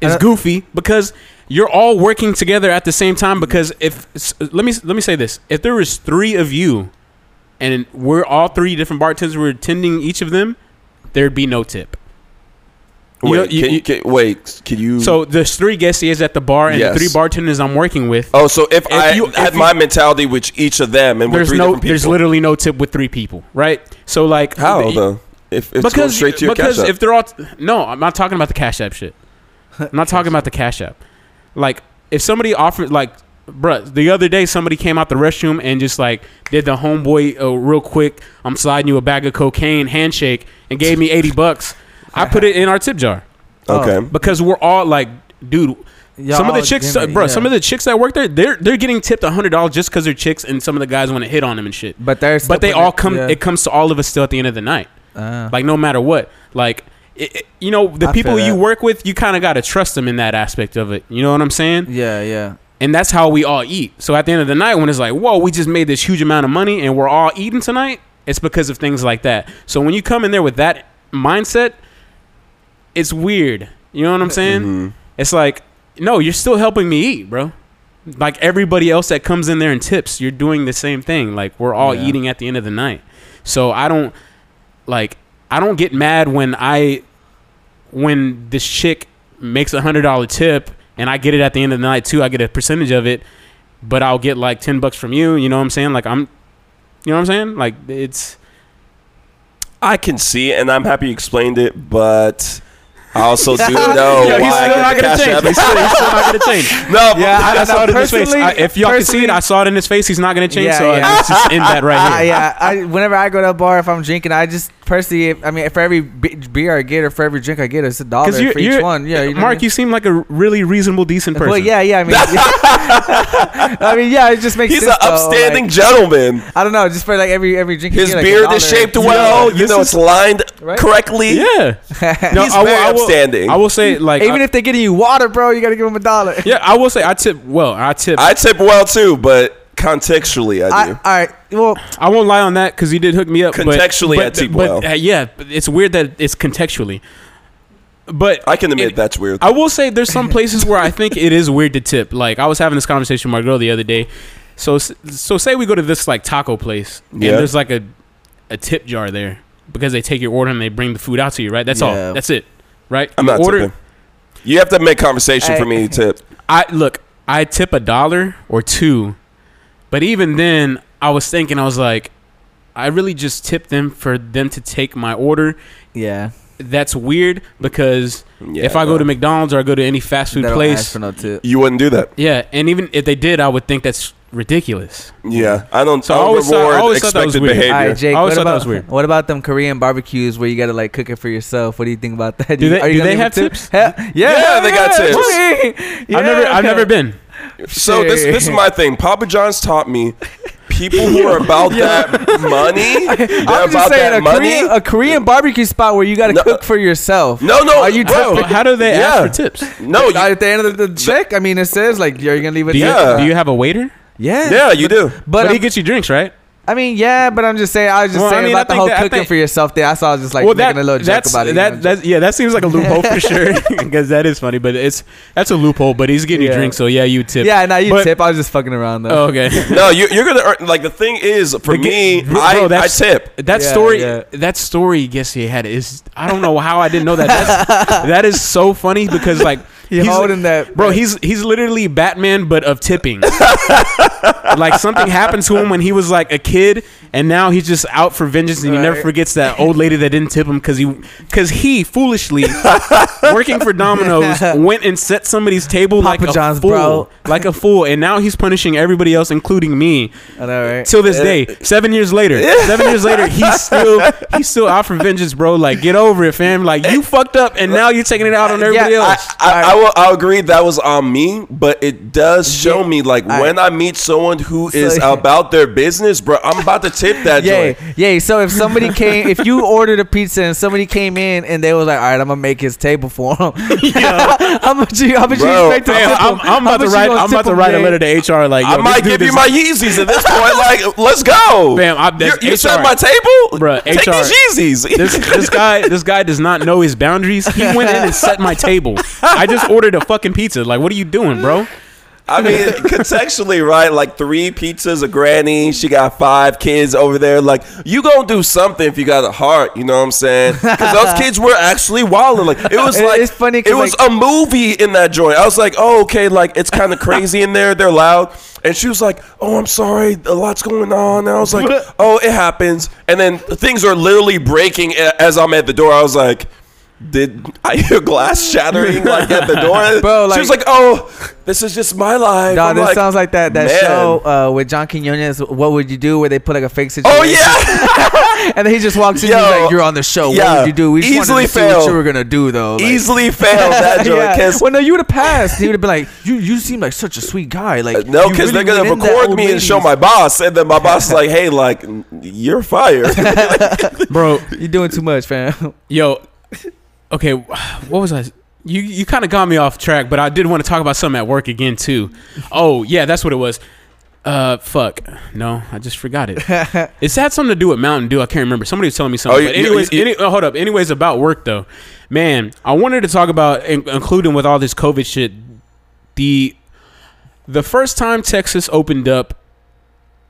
is goofy because you're all working together at the same time. Because if let me let me say this, if there was three of you, and we're all three different bartenders, we're attending each of them, there'd be no tip. You Wait, know, you- can, you- can- wait, can you? So there's three guests is at the bar and Yes. the three bartenders I'm working with. oh, so if, I you- had if you- my mentality with each of them, and we're there's three no different people, there's literally no tip with three people, right? So like how the- though? If it's going because straight to your because cash app. if they're all no, I'm not talking about the Cash App shit. I'm not talking about the Cash App. Like if somebody offered like. Bruh, the other day somebody came out the restroom and just like did the homeboy uh, real quick. I'm sliding you a bag of cocaine handshake and gave me 80 bucks. I put it in our tip jar okay. because we're all like, dude. some of the chicks, bro. Some of the chicks that work there, they're they're getting tipped hundred dollars just because they're chicks, and some of the guys want to hit on them and shit. but there's But they all come. It comes to all of us still at the end of the night uh, like no matter what like it, it- you know the I people you work with you kind of got to trust them in that aspect of it you know what i'm saying yeah, yeah. and that's how we all eat so at the end of the night when it's like whoa we just made this huge amount of money and we're all eating tonight it's because of things like that so when you come in there with that mindset it's weird. You know what i'm saying? Mhm. it's like no you're still helping me eat bro. Like everybody else that comes in there and tips you're doing the same thing. Like we're all Yeah. eating at the end of the night. So i don't like i don't get mad when i when this chick makes a hundred dollar tip and i get it at the end of the night too. I get a percentage of it but i'll get like 10 bucks from you. You know what i'm saying? Like i'm you know what i'm saying? Like it's I can see it, and I'm happy you explained it, but I also do know Yo, he's still not gonna change. He's still, he's still not gonna change. No, Yeah, I- I, saw it in his face. I, if y'all can see it, I saw it in his face. He's not gonna change. Yeah, so yeah. I just in that right here. yeah, I whenever I go to a bar, if I'm drinking, I just personally, I mean, for every beer I get or for every drink I get, it's a dollar you're, for each you're one. Yeah, you know what I Mark, mean? you seem like a really reasonable, decent person. Well, yeah, yeah. I mean, I mean, yeah. It just makes he's sense. an upstanding like, gentleman. I don't know, just for like every every drink. His get, like, beard is shaped well. Yeah, you know, it's lined Right? correctly. Yeah. He's very upstanding. I will say, like, Even I- if they're getting you water, bro, you gotta give them a dollar. yeah, I will say, I tip well. I tip. I, I tip well too, but contextually, I I, do. all right. Well, I won't lie on that because he did hook me up. but- Contextually, but, I tip but, well. uh, yeah, but it's weird that it's contextually. But I can admit it- that's weird. I will say there's some places where I think it is weird to tip. Like I was having this conversation with my girl the other day. So so say we go to this like taco place Yeah. and there's like a a tip jar there because they take your order and they bring the food out to you, right? That's Yeah. all. That's it. Right? I'm You not order tipping. You have to make conversation for me to tip. I look, I tip a dollar or two. But even then, I was thinking I was like I really just tipped them for them to take my order. yeah. That's weird because Yeah, if I go to McDonald's or I go to any fast food place, no you wouldn't do that. Yeah, and even if they did, I would think that's ridiculous. Yeah, I don't. So I I don't thought- I reward always thought that was expected weird. behavior. All right, Jake. I always What thought that about was weird. what about them Korean barbecues where you gotta like cook it for yourself? What do you think about that? Do they- are you do they have a tip? tips? Hell- yeah, Yeah, they got tips. tips. I've never, I've never been. So this this is my thing. Papa John's taught me people who are about that money. I'm about just saying that a money. Korean, a Korean barbecue spot where you gotta No. cook for yourself. no, no. Are you bro, Bro, how do they Yeah. ask for tips? No, you, at the end of the, the check, I mean, it says like, "Are you gonna leave a Do you, tip?" Yeah. do you have a waiter? Yeah, yeah, you do. But But he gets you drinks, right? I mean, yeah, but I'm just saying. I was just Well, I saying mean, I about the whole that- cooking think- for yourself thing. That's why I was just like making a little joke that's, about it. you That, know, that, yeah, that seems like a loophole for sure because that is funny, but it's that's a loophole. But he's getting you Yeah. drinks, so yeah, you tip. yeah, now you But- tip. I was just fucking around though. Oh, okay. No, you, you're gonna earn. Like the thing is, for The ga- me, bro, I, I that's- tip. That Yeah, story, yeah. that story, guess he had is. I don't know how I didn't know that. That's, that is so funny because like He holding that, bro. He's he's literally Batman, but of tipping. like something happened to him when he was like a kid, and now he's just out for vengeance, and he never forgets that old lady that didn't tip him because he because he foolishly working for Domino's went and set somebody's table like a John's, fool, bro. like a fool, and now he's punishing everybody else, including me I know, right? till this day. Seven years later, seven years later, he's still he's still out for vengeance, bro. Like, get over it, fam. Like, you fucked up, and now you're taking it out on everybody Yeah, I, else. I, I will. I'll agree that was on me, but it does show Yeah. me like I- when I meet someone who So- is about their business, bro. I'm about to tip that Yeah, joint. yeah. So if somebody came, if you ordered a pizza and somebody came in and they was like, "All right, I'm gonna make his table for him," how much you, how much you Bro, expect to Damn, I'm. I'm about to write. I'm about to write a letter to HR. Like, yo, I this might dude give you is- my Yeezys at this point. Like, let's go. Bam, I- that's you, you set my table, Bruh, Take HR. these Yeezys. This, this guy, this guy does not know his boundaries. He went in and set my table. I just ordered a fucking pizza. Like, what are you doing, bro? I mean, contextually, right? Like three pizzas, a granny. She got five kids over there. Like, you gonna do something if you got a heart. You know what I'm saying? Because those kids were actually wilding. Like, it was like it's funny 'cause, It was like- a movie in that joint. I was like, oh, okay. Like, it's kind of crazy in there. They're loud. And she was like, "Oh, I'm sorry, a lot's going on." And I was like, "Oh, it happens." And then things are literally breaking as I'm at the door. I was like, "Did I hear glass shattering like at the door?" Bro, like, she was like, "Oh, this is just my life." No, I'm this like, sounds like that that man. show uh, with John Quinones. What would you do? Where they put like a fake situation. Oh yeah, and then he just walks in. Yo, he's like, "You're on the show. yeah, what would you do? We just easily wanted to see what fail. you were gonna do, though." Like, easily failed that joint. yeah. 'cause- Well, no, you would have passed. He would have been like, "You, you seem like such a sweet guy." Like, no, because really they're gonna went in that record me and show my boss, and then my boss is like, "Hey, like, you're fired." Bro, You're doing too much, fam. Yo, okay, what was I? You you kind of got me off track, but I did want to talk about something at work again too. Oh yeah, that's what it was. Uh, fuck. No, I just forgot it. It's had something to do with Mountain Dew. I can't remember. Somebody was telling me something. Oh, but you- you- anyways, you- any, oh, hold up. Anyways, about work though, man. I wanted to talk about, in- including with all this COVID shit, the the first time Texas opened up,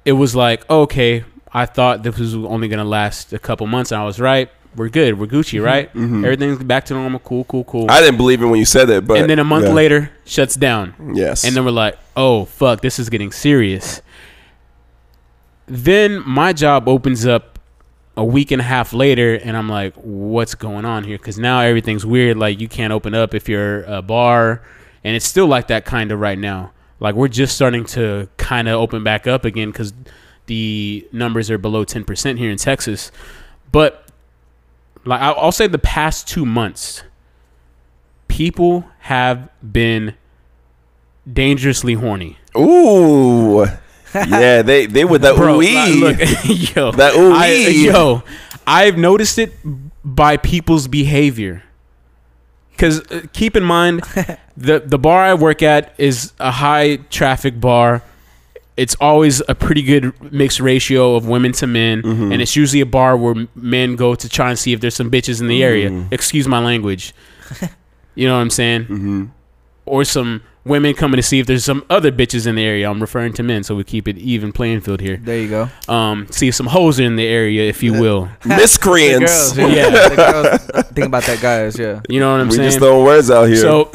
it was like okay. I thought this was only gonna last a couple months. And I was right. We're good. We're Gucci, right? Everything's back to normal. Cool, cool, cool. Mm-hmm. I didn't believe it when you said it, but and then a month yeah. later, shuts down. yes, And then we're like, oh, fuck, this is getting serious. Then my job opens up a week and a half later, and I'm like, what's going on here? Because now everything's weird. Like, you can't open up if you're a bar. And it's still like that kind of right now. Like, we're just starting to kind of open back up again because the numbers are below 10% here in Texas. But, like, I'll I'll say the past two months, people have been dangerously horny. ooh, yeah, they they with that Bro, ooh like, look, yo, That ooh-wee. I, yo, I've noticed it by people's behavior. Because uh, keep in mind, the the bar I work at is a high traffic bar. It's always a pretty good mixed ratio of women to men, Mm-hmm. and it's usually a bar where men go to try and see if there's some bitches in the area. Mm. Excuse my language. you know what I'm saying? Mm-hmm. Or some women coming to see if there's some other bitches in the area. I'm referring to men, so we keep it even playing field here. There you go. Um, see if some hoes are in the area, if you will. miscreants. The girls, yeah. Yeah. the girls think about that, guys. Yeah. You know what I'm we saying? We just throwing words out here. So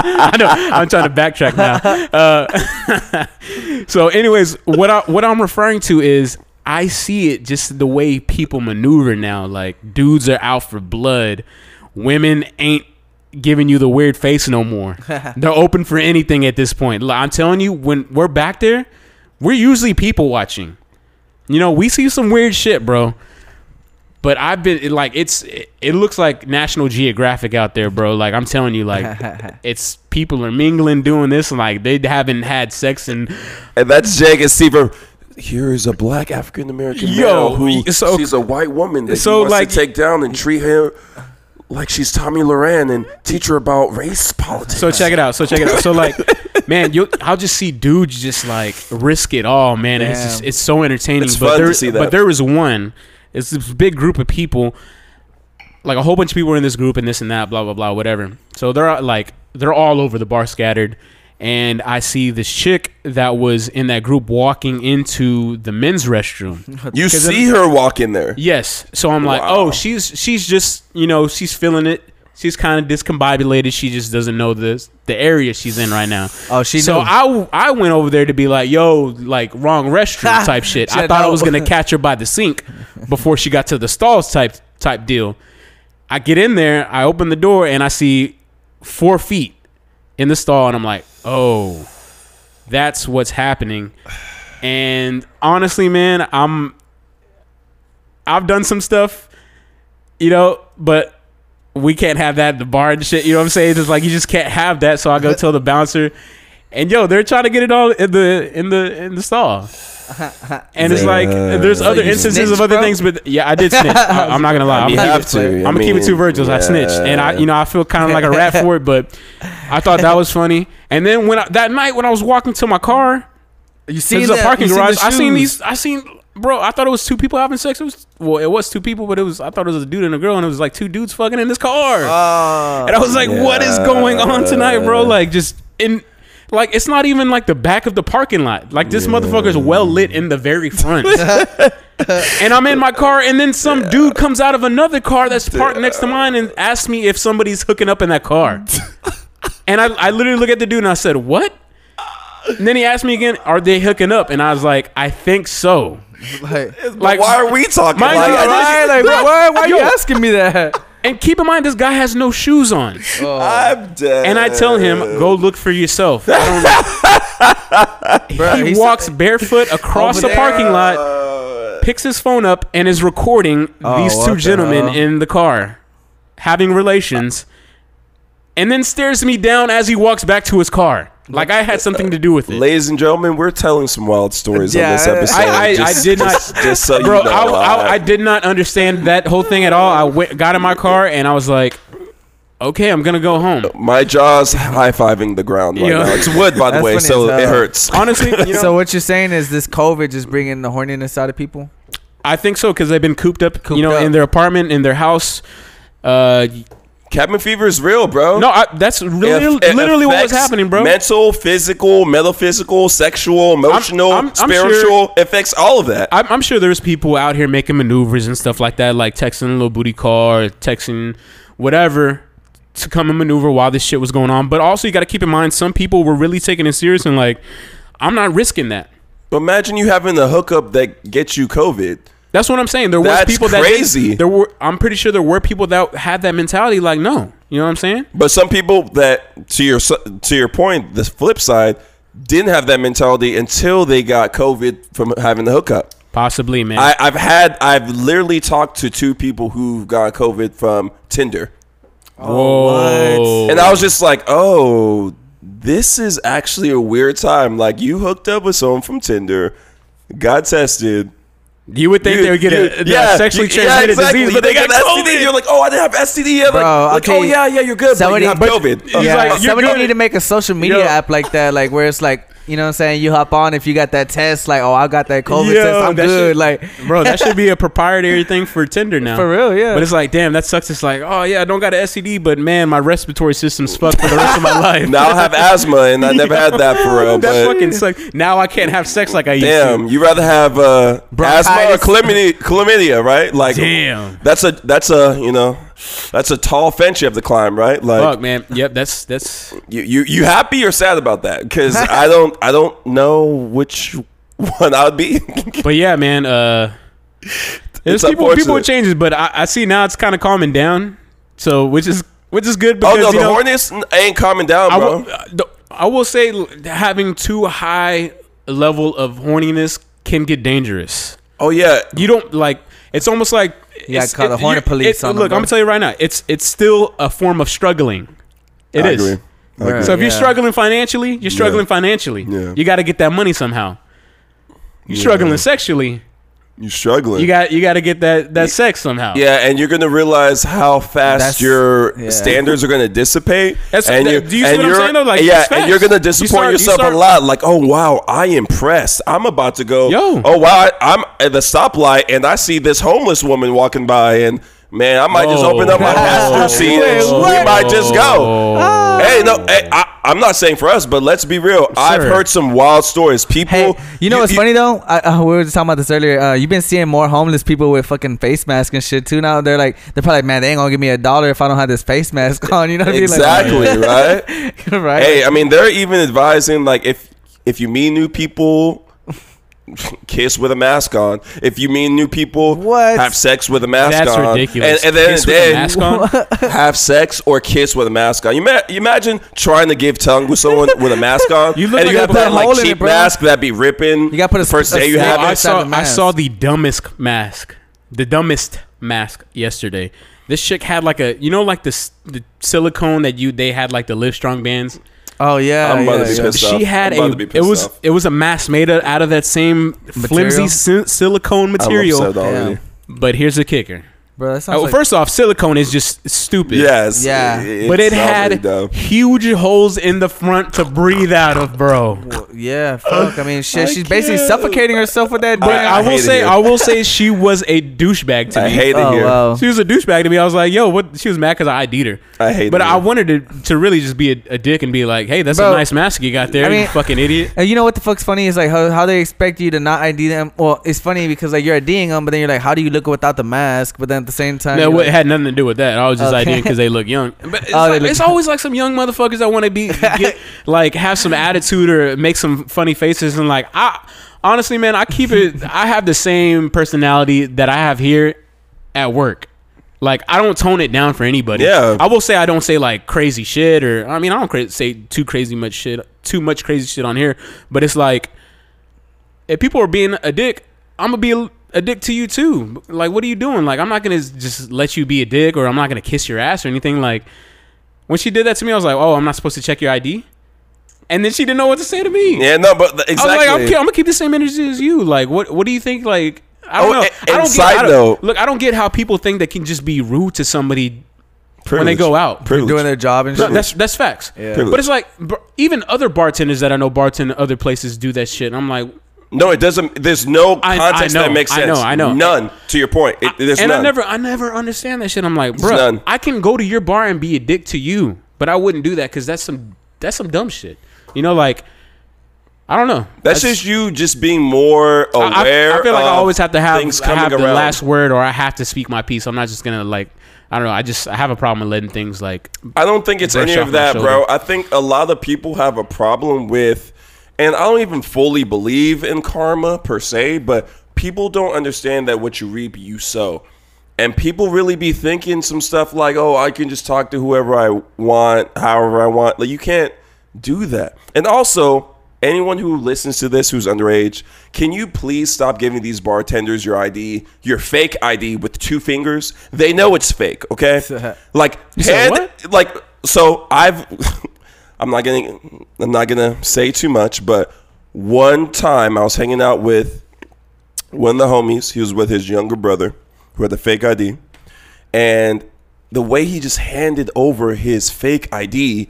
I know I'm trying to backtrack now. Uh, so, anyways, what I what I'm referring to is I see it just the way people maneuver now. Like dudes are out for blood, women ain't giving you the weird face no more. They're open for anything at this point. I'm telling you, when we're back there, we're usually people watching. You know, we see some weird shit, bro. But I've been like it's it, it looks like National Geographic out there, bro. Like I'm telling you, like it's people are mingling, doing this, and like they haven't had sex and and that's Jake and Steve. Here is a black African American Yo, male who so- sees a white woman that so, he wants like- to take down and treat her like she's Tomi Lahren and teach her about race politics. So check it out. So check it out. So like man, you I'll just see dudes just like risk it all, man. And It's just it's so entertaining. It's but fun to there, see that. but there was one. It's this big group of people, like a whole bunch of people were in this group and this and that, blah blah blah, whatever. So they're like they're all over the bar, scattered. And I see this chick that was in that group walking into the men's restroom. You see her walk in there. Yes. So I'm like, oh, Wow. oh, she's she's just you know she's feeling it. She's kind of discombobulated. She just doesn't know the the area she's in right now. Oh, she so knew. I I went over there to be like, yo, like wrong restroom type shit. I Shit, thought I was gonna catch her by the sink before she got to the stalls type type deal. I get in there, I open the door, and I see four feet in the stall, and I'm like, oh, that's what's happening. And honestly, man, I'm I've done some stuff, you know, but we can't have that at the bar and shit. You know what I'm saying? It's like you just can't have that. So I go tell the bouncer, and yo, they're trying to get it all in the in the in the stall. And it's like there's other you instances snitched, of other bro? things, but yeah, I did snitch. I, am not gonna lie. I'm You gonna have keep to. it, I I'm gonna keep it mean, two Virgils. I snitched, and I, you know, I feel kind of like a rat for it, but I thought that was funny. And then when I, that night when I was walking to my car, You See seen a parking You seen garage. the I seen these. I seen, bro. I thought it was two people having sex. It was well, it was two people, but it was. I thought it was a dude and a girl, and it was like two dudes fucking in this car. Oh. and I was like, what is going on tonight, bro? Like just in. Like it's not even like the back of the parking lot. Like this motherfucker's well lit in the very front. and I'm in my car, and then some dude comes out of another car that's parked next to mine and asks me if somebody's hooking up in that car. and I, I literally look at the dude and I said, "What?" And then he asked me again, "Are they hooking up?" And I was like, "I think so." like, Like, why are we talking? Mind Like, you, I why, like, why, why are you asking me that? And keep in mind, this guy has no shoes on. I'm dead. And I tell him, "Go look for yourself." I don't- Bruh, he he's- walks barefoot across Over the there. parking lot, Uh, picks his phone up, and is recording Oh, these two gentlemen hell? in the car having relations, and then stares me down as he walks back to his car, like I had something to do with it. Ladies and gentlemen, we're telling some wild stories Yeah, on this episode. I, I, just, I did not, just, just so bro. you know. I, I, uh, I did not understand that whole thing at all. I went, got in my car and I was like, okay, I'm gonna go home. my jaw's high fiving the ground right Yeah. now. It's wood, by the way, so as it hurts. Honestly, you know, so what you're saying is this COVID just bringing the horniness out of people? I think so because they've been cooped up, Cooped you know, up. in their apartment, in their house. Uh, Cabin fever is real, bro. no, I, that's really, It- it literally what was happening, bro. Mental, physical, metaphysical, sexual, emotional, I'm- I'm spiritual. affects all of that. I'm, I'm sure there's people out here making maneuvers and stuff like that, like texting a little booty call or texting whatever to come and maneuver while this shit was going on. But also, you got to keep in mind, some people were really taking it serious and like, I'm not risking that. But imagine you having the hookup that gets you COVID. That's what I'm saying. There was That's people that crazy. there were. I'm pretty sure there were people that had that mentality. Like, no, you know what I'm saying? But some people that, to your to your point, the flip side, didn't have that mentality until they got COVID from having the hookup. Possibly, man. I, I've had, I've literally talked to two people who got COVID from Tinder. Oh, Whoa. And I was just like, oh, this is actually a weird time. Like, you hooked up with someone from Tinder, got tested. You would think you- they would get you- a, a sexually you- yeah, transmitted exactly. disease, but You they got get COVID. STD. You're like, oh, I didn't have STD yet. Bro, like, like, okay. oh, yeah, yeah, you're good, Somebody- but you but- have COVID. He's yeah, like, you're somebody good. need to make a social media Yo. app like that, like where it's like, you know what I'm saying? You hop on if you got that test, like, oh, I got that COVID Yo, test, I'm good. shit- like, bro, that should be a proprietary thing for Tinder now. for real, yeah. But it's like, damn, that sucks. It's like, oh yeah, I don't got an STD, but man, my respiratory system's fucked for the rest of my life. now I have asthma, and I never had that for real. that But fucking sucks. Now I can't have sex like I used damn, to. you rather have uh, asthma or chlamydia, chlamydia, right? Like, Damn. that's a that's a you know that's a tall fence you have to climb, right? Like, Fuck, man. Yep, that's that's. you you you happy or sad about that? Because I don't I don't know which one I'd be. But yeah, man. Uh, there's It's people people with changes, but I, I see now it's kind of calming down. So which is which is good oh because no, you the know, horniness ain't calming down, I bro. will, uh, the- I will say having too high level of horniness can get dangerous. oh yeah, You don't like. It's almost like Yeah, it's- call the hornet you- police on look, bro. I'm gonna tell you right now. It's it's still a form of struggling. It I is. agree. I agree. So if you're struggling financially, you're struggling financially. Yeah. You got to get that money somehow. You're struggling sexually. You struggling. You got you got to get that that sex somehow. yeah, and you're gonna realize how fast That's- your yeah. standards are gonna dissipate. That's- and that- you, do you see and what I'm you're- saying, though? Like, yeah, and you're gonna You disappoint start- you yourself start- a lot. Like, oh wow, I impressed. I'm about to go. Yo. Oh wow, I, am at the stoplight and I see this homeless woman walking by, and man, I might just Oh. open up my passenger seat and we might just go. Oh. Hey, no, hey, I, I'm not saying for us, but let's be real. I've heard some wild stories. People, Hey, you know what's funny though? I, uh, we were just talking about this earlier. Uh, you've been seeing more homeless people with fucking face masks and shit too. Now they're like, they're probably like, man, they ain't gonna give me a dollar if I don't have this face mask on. You know what I mean? Exactly, right? Right. Hey, I mean, they're even advising like if if you meet new people, kiss with a mask on. If you mean new people, What? have sex with a mask That's on. ridiculous. And, and then, Kiss with a then mask on? have sex or kiss with a mask on. You, ma- you imagine trying to give tongue with someone with a mask on, You look and like you a have put that a like in it, cheap mask that be ripping. You gotta put a the first s- a day you have Well, I it. saw I saw the dumbest mask, the dumbest mask yesterday. This chick had like a you know like the the silicone that you they had like the Live Strong bands. Oh yeah. I'm about yeah, to be yeah. pissed off. She had I'm about a to be it was off. it was a mask made out out of that same flimsy si- silicone I'm material. upset But here's the kicker. Bro, that sounds Oh, like, first off, silicone is just stupid. Yes. Yeah. but it had dumb. huge holes in the front to breathe out of, bro. yeah, fuck. I mean, shit. I she's basically can't. suffocating herself with that. But I, I will say. I will say, she was a douchebag to I me. hate it oh here. wow. She was a douchebag to me. I was like, "Yo, what?" She was mad because I ID'd her. I hate But I here. wanted to to really just be a, a dick and be like, "Hey, that's Bro, a nice mask you got there, I mean- you fucking idiot." And you know what the fuck's funny is like how, how they expect you to not ID them. Well, it's funny because like you're IDing them, but then you're like, how do you look without the mask? But then at the same time, No, it like- had nothing to do with that. I was just Okay. IDing because they look young. But it's, Oh, like- look- it's always like some young motherfuckers that want to be get, like have some attitude or make some funny faces and like I honestly, man, I keep it. I have the same personality that I have here at work. Like I don't tone it down for anybody. Yeah. I will say I don't say like crazy shit or I mean I don't cra- say too crazy much shit, too much crazy shit on here. But it's like if people are being a dick, I'm gonna be a, a dick to you too. Like what are you doing? Like I'm not gonna just let you be a dick or I'm not gonna kiss your ass or anything. Like when she did that to me, I was like, oh, I'm not supposed to check your ID. And then she didn't know what to say to me. Yeah, no, but th- I exactly. was like, I'm, I'm gonna keep the same energy as you. Like, what what do you think? Like, I don't Oh, know. and- I don't and get. side I don't- note- look, I don't get how people think they can just be rude to somebody when they go out. Privilege. doing their job and No, shit. that's that's facts. Yeah. But it's like even other bartenders that I know bartend at other places do that shit. And I'm like, No, it doesn't. There's no I- I context know, that makes sense. I know, I know. None. To your point, it, there's and none. I never I never understand that shit. I'm like, bro. I can go to your bar and be a dick to you, but I wouldn't do that because that's some that's some dumb shit. You know, like I don't know. That's just you just being more I- I- aware. I, feel like I always have to have, things I coming have the around. last word, or I have to speak my piece. I'm not just gonna like I don't know. I just I have a problem with letting things like I don't think it's any of that, bro. I think a lot of people have a problem with, and I don't even fully believe in karma per se, but people don't understand that what you reap, you sow. And people really be thinking some stuff like, oh, I can just talk to whoever I want, however I want. Like, you can't do that. And also, anyone who listens to this who's underage, can you please stop giving these bartenders your ID, your fake ID with two fingers? They know it's fake, okay? like, hand, like, so I've, I'm not gonna, I'm not gonna say too much, but one time I was hanging out with one of the homies. He was with his younger brother, who had the fake ID, and the way he just handed over his fake ID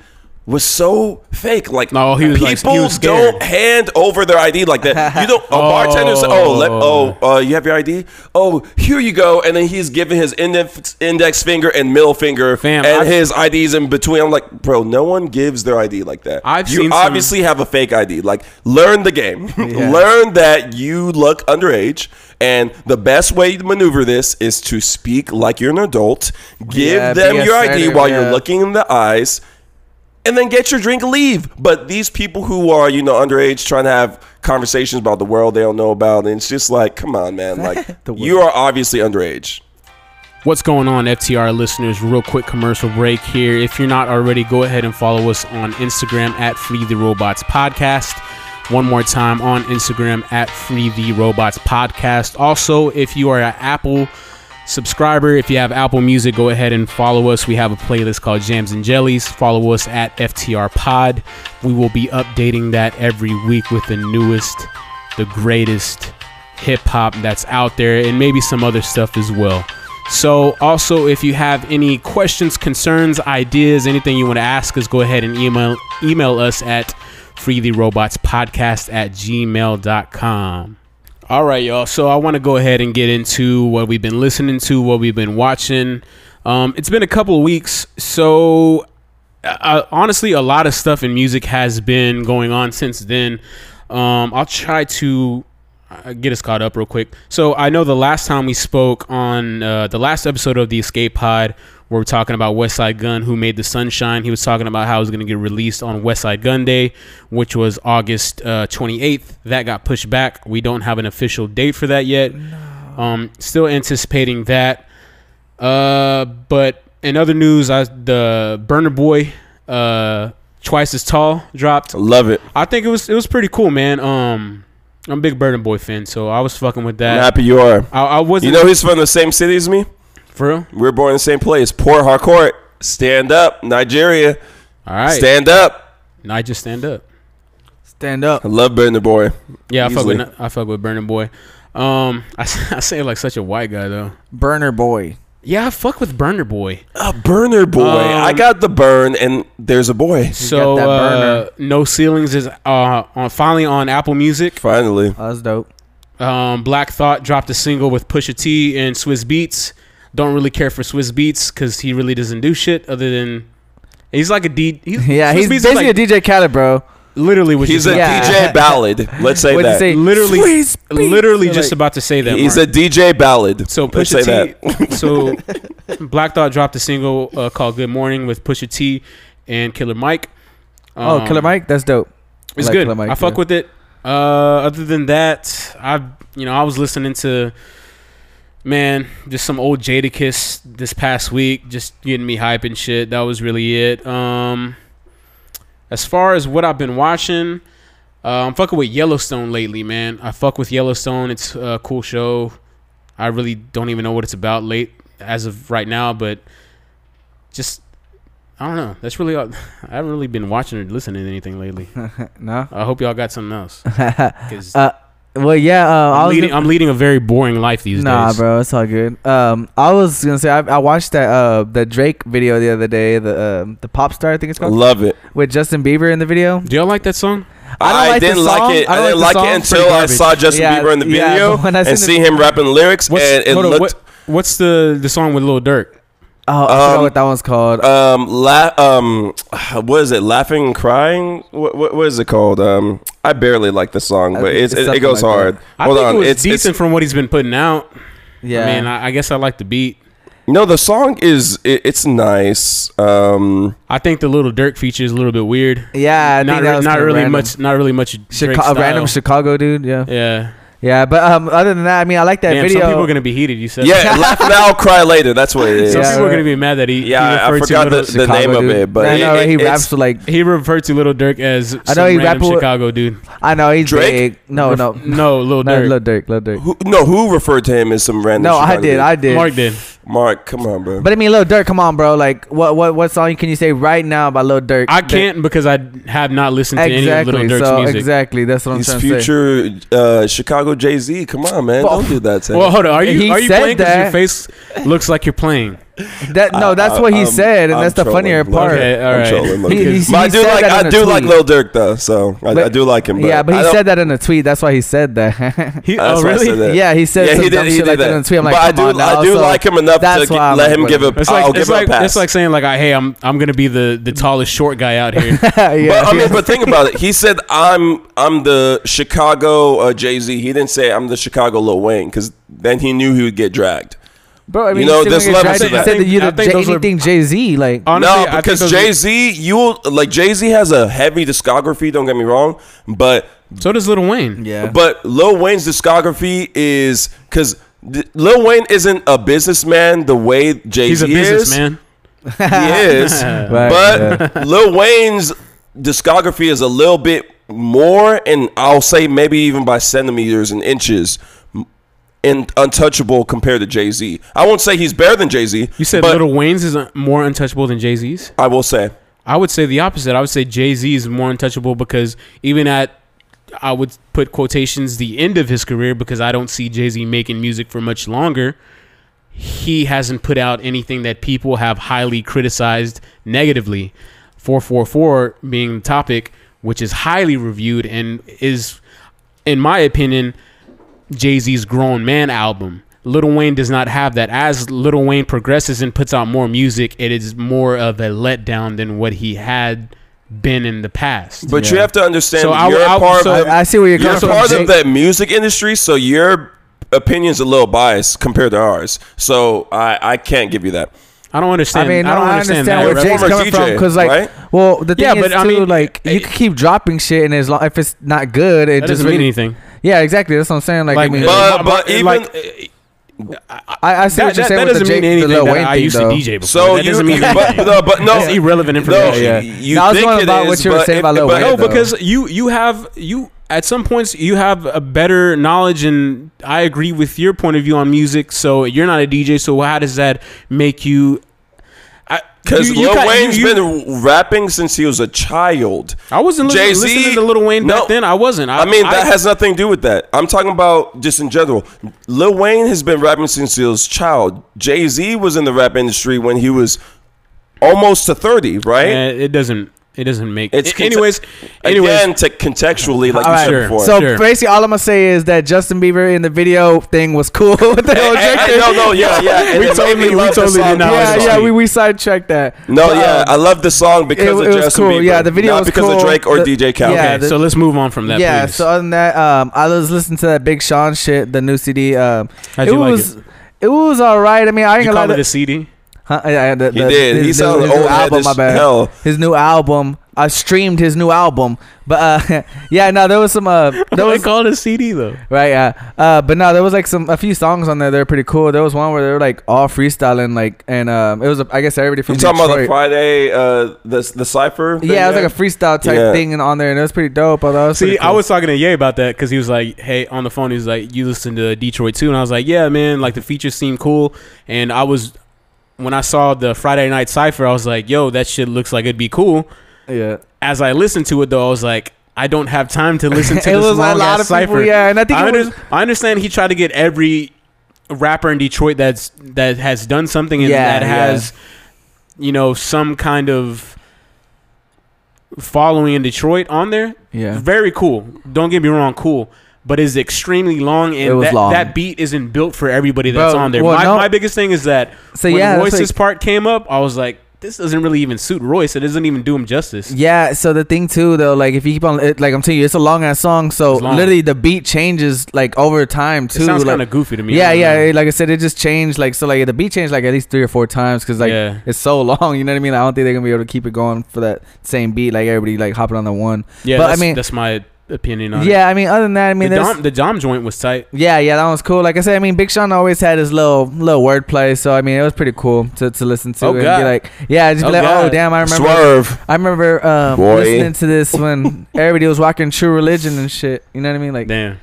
was so fake. Like, No, he was, like, people he was don't hand over their ID like that. You don't. A bartender says, "Oh, let, oh, uh, you have your ID? Oh, here you go." And then he's giving his index, index finger and middle finger, Fam, and I've- his IDs in between. I'm like, bro, no one gives their ID like that. I've you seen some- obviously have a fake ID. Like, learn the game. learn that you look underage. And the best way to maneuver this is to speak like you're an adult. Give Yeah, them your ID while yeah. you're looking in the eyes and then get your drink and leave. But these people who are, you know, underage trying to have conversations about the world they don't know about, and it's just like, come on, man. Like, The you are obviously underage. What's going on, FTR listeners? Real quick commercial break here. If you're not already, go ahead and follow us on Instagram at Free the Robots Podcast. One more time on Instagram at Free the Robots Podcast. Also, if you are an Apple subscriber, if you have Apple Music, go ahead and follow us. We have a playlist called Jams and Jellies. Follow us at FTR Pod. We will be updating that every week with the newest, the greatest hip hop that's out there and maybe some other stuff as well. So, also, if you have any questions, concerns, ideas, anything you want to ask us, go ahead and email email us at freetherobotspodcast at gmail.com. All right, y'all. So, I want to go ahead and get into what we've been listening to, what we've been watching. Um, it's been a couple of weeks. So, uh, honestly, a lot of stuff in music has been going on since then. Um, I'll try to uh, get us caught up real quick. So I know the last time we spoke on uh, the last episode of the Escape Pod, we're talking about Westside Gunn, who made the Sunshine. He was talking about how it was going to get released on Westside Gunn Day, which was August uh, 28th. That got pushed back. We don't have an official date for that yet. Um, still anticipating that. Uh, but in other news, I, the Burna Boy, uh, twice as tall dropped. Love it. I think it was it was pretty cool, man. Um, I'm a big Burna Boy fan, so I was fucking with I'm that. happy you are. I, I wasn't You know he's from the same city as me? For real. We were born in the same place. Port Harcourt. Stand up. Nigeria. All right, Stand up. Now I just stand up. Stand up. I love Burna Boy. Yeah, I fuck Easily. with I fuck with Burna Boy. Um, I, I say it like such a white guy though. Burner boy. Yeah, I fuck with Burna Boy. A burner boy. Um, I got the burn, and there's a boy. So that uh, no ceilings is uh on finally on Apple Music. Finally. Oh, that's dope. Um, Black Thought dropped a single with Pusha T and Swizz Beatz. Don't really care for Swizz Beatz because he really doesn't do shit other than he's like a D. He's, Yeah, Swiss he's Beats basically like, a DJ Khaled, bro. literally was He's just a Yeah. DJ Khaled. Let's say that. say? literally Swiss literally So, just like- about to say that. He's Mark. a DJ Khaled. So Let's say Pusha T. that. so Black Thought dropped a single uh, called "Good Morning" with Pusha T and Killer Mike. oh, Um, Killer Mike, that's dope. It's like good. Mike, I fuck yeah. with it. Uh, other than that, I you know I was listening to man just some old Jadakiss this past week, just getting me hype and shit. That was really it. Um, as far as what I've been watching, uh, I'm fucking with Yellowstone lately, man. I fuck with Yellowstone. It's a cool show. I really don't even know what it's about late as of right now, but just I don't know. That's really all. I haven't really been watching or listening to anything lately. no. I hope y'all got something else. 'Cause uh, well, yeah. Uh, I I'm, was leading, gonna- I'm leading a very boring life these nah, days. Nah, bro, it's all good. Um, I was gonna say I, I watched that uh the Drake video the other day, the um the pop star I think it's called, Love it. with Justin Bieber in the video. Do y'all like that song? I don't I, like didn't like it. I I, didn't like like, it until I saw Justin Yeah, Bieber in the video but when I and the- see him rapping lyrics, What's, and it on, looked what, what's the the song with Lil Durk? Oh, I forgot Um, what that one's called. um la- um what is it? Laughing and crying? What what, what is it called? Um, I barely like the song, but it's, it's it, it goes like that. hard. I Hold think on, it was it's decent it's from what he's been putting out. yeah, I mean, I, I guess I like the beat. no, the song is it, it's nice. Um, I think the Little Durk feature is a little bit weird. yeah. I not think that re- was not really random. much. Not really much. Drake Chica- a random Chicago dude. Yeah, Yeah. Yeah. But um, other than that, I mean, I like that Damn, video. some people are gonna be heated. You said. yeah, laugh now, cry later. That's what it is. Some Yeah, people are gonna be mad that he. Yeah, he I- I referred to forgot Little, the- the name of it, but I know it- he raps with like he referred to Little Durk as some I know he rap random Chicago dude. I know he's Drake? big. No, Ref- no, no, Lil no, Little Dirk. Durk, Lil Durk. Who, no, who referred to him as some random? No, I did, dude? I did. Mark did. Mark, come on, bro. But I mean, Lil Durk, come on, bro. Like, what, what, what song can you say right now by Lil Durk? I can't because I have not listened to any of Exactly. Little Durk's So music. exactly, that's what I'm He's trying to say. future uh, Chicago Jay Z. Come on, man, Well- don't do that. To Well, hold on. Are you He are you playing? Because your face looks like you're playing. That no, that's I- what he I'm- said, and I'm that's the trolling, funnier part. Okay, all I'm trolling, look. He- he- but I do like I in a do like. Lil Durk though, so I, But- I do like him. But yeah, but he said that in a tweet. That's why he said that. He, That's oh why I really? said that. yeah, he said yeah, some he dumb did. He shit like that that. in a tweet. I'm like, but I do, on now. I do So like him enough to why I'm let like, him give a. whatever. It's I'll give it's like a pass. it's like saying like, I, hey, I'm I'm gonna be the the tallest short guy out here. yeah, but I mean, but think about it. He said, "I'm I'm the Chicago uh, Jay Z." He didn't say, "I'm the Chicago Lil Wayne," because then he knew he would get dragged. Bro. I mean, you know, still there's gonna levels try to to that. say I that think- you I think J- anything Jay Z like. Honestly, no, because Jay Z, you like Jay Z has a heavy discography. Don't get me wrong, but So does Lil Wayne. Yeah, But Lil Wayne's discography is because Lil Wayne isn't a businessman the way Jay Z is. He's Z a is. businessman. He is, Right, but Lil Wayne's discography is a little bit more, and I'll say maybe even by centimeters and inches, in untouchable compared to Jay Z. I won't say he's better than Jay Z. You said Little Wayne's is uh, more untouchable than Jay Z's. I will say I would say the opposite. I would say Jay Z is more untouchable because even at I would put quotations the end of his career because I don't see Jay Z making music for much longer. He hasn't put out anything that people have highly criticized negatively. 444 being the topic, which is highly reviewed and is, in my opinion, Jay Z's grown man album. Little Wayne does not have that. As Little Wayne progresses and puts out more music, it is more of a letdown than what he had been in the past. But you Yeah. have to understand So I- you're I- part so of the, I, I see where you're you're coming from. part Jake. of that music industry, so your opinion's a little biased compared to ours. So I, I can't give you that. I don't understand. I understand. mean, I don't I understand, understand where right? Jake's Former coming DJ, from because, like, right? well, the thing Yeah, is but I too, mean, like, you it- can keep dropping shit, and as long if it's not good, it That just doesn't mean really, anything. Yeah, exactly. That's what I'm saying. Like, I mean, But- but even- like, I, I see that, what you're that, saying that with doesn't the Jake, mean anything. that Wayne I thing, used though. to DJ before. So that you, doesn't mean but, anything. no, but no, That's irrelevant No, information. Yeah. you No, I was going it about what is, you were saying it- about Lil but- Wayne, No, though. because you you have you at some points you have a better knowledge, and I agree with your point of view on music. So you're not a DJ, so how does that make you? Because Lil kin- Wayne's you- you- been rapping since he was a child. I wasn't listening, Jay-Z listening to Little Wayne no. back then. I wasn't. I, I mean, that has nothing to do with that. I'm talking about just in general. Lil Wayne has been rapping since he was a child. Jay Z was in the rap industry when he was almost to 30, right? It doesn't. It doesn't make. It's It's anyways. conte- Anyways, Again, to contextually, like All you right. said Sure. before. So Sure. basically, all I'm gonna say is that Justin Bieber in the video thing was cool with the whole Hey, hey, thing. no, no, yeah, yeah. We totally- we love the totally song did not yeah, yeah, we, we sidetracked that. No, But, yeah, um, I love the song because it- of it was Justin cool. Bieber. Yeah, the video not was because cool. of Drake or The- DJ Khaled. yeah, okay, the- so let's move on from that. yeah. please. So other than that, um, I was listening to that Big Sean shit, the new CD. Um, How'd it you like was it? it was all right. I mean, I ain't You gonna call lie. it a CD? Huh? Yeah, yeah, the, He the- did. his- He his sounded new old album. My bad. hell. His new album. I streamed his new album, but uh, yeah, no, there was some. Uh, there was call it a CD though. right, yeah, uh, but no, there was like some a few songs on there. They're pretty cool. There was one where they were like all freestyling, like, and um, it was a, I guess everybody from You talking about the Friday, uh, the the cipher? thing yeah, it was like a freestyle type Yeah. thing and on there, and it was pretty dope. Although was See, pretty I was talking to Ye about that because he was like, "Hey, on the phone, he was like, you listen to Detroit too?" And I was like, "Yeah, man. Like the features seem cool." And I was, when I saw the Friday Night Cypher, I was like, "Yo, that shit looks like it'd be cool." yeah. As I listened to it, though, I was like, "I don't have time to listen to it this was long a lot of cipher." people, yeah, and I think I, it was, I understand he tried to get every rapper in Detroit that's that has done something and Yeah, that yeah. has, you know, some kind of following in Detroit on there. yeah. Very cool. Don't get me wrong, cool. But is extremely long, and It that, long. that beat isn't built for everybody that's Bro, on there. well, my, no- my biggest thing is that So when yeah, Royce's like- part came up, I was like, this doesn't really even suit Royce. It doesn't even do him justice. Yeah, so the thing too though, like if you keep on, it, like I'm telling you, it's a long ass song. So literally the beat changes like over time It too. sounds like, kind of goofy to me. yeah, yeah. know. Like I said, it just changed. Like so, like the beat changed like at least three or four times because like yeah. it's so long. You know what I mean? I don't think they're gonna be able to keep it going for that same beat. Like everybody like hopping on the one. Yeah, but I mean- that's my opinion on it. Yeah, I mean, other than that, I mean, the Dom, the Dom joint was tight. yeah, yeah, that was cool. Like I said, I mean, Big Sean always had his little little wordplay, so I mean, it was pretty cool to, to listen to Oh, and God. be like, yeah, just be Oh, like, oh damn, I remember. Swerve. I remember um, listening to this when everybody was walking True Religion and shit. You know what I mean? Like, Damn.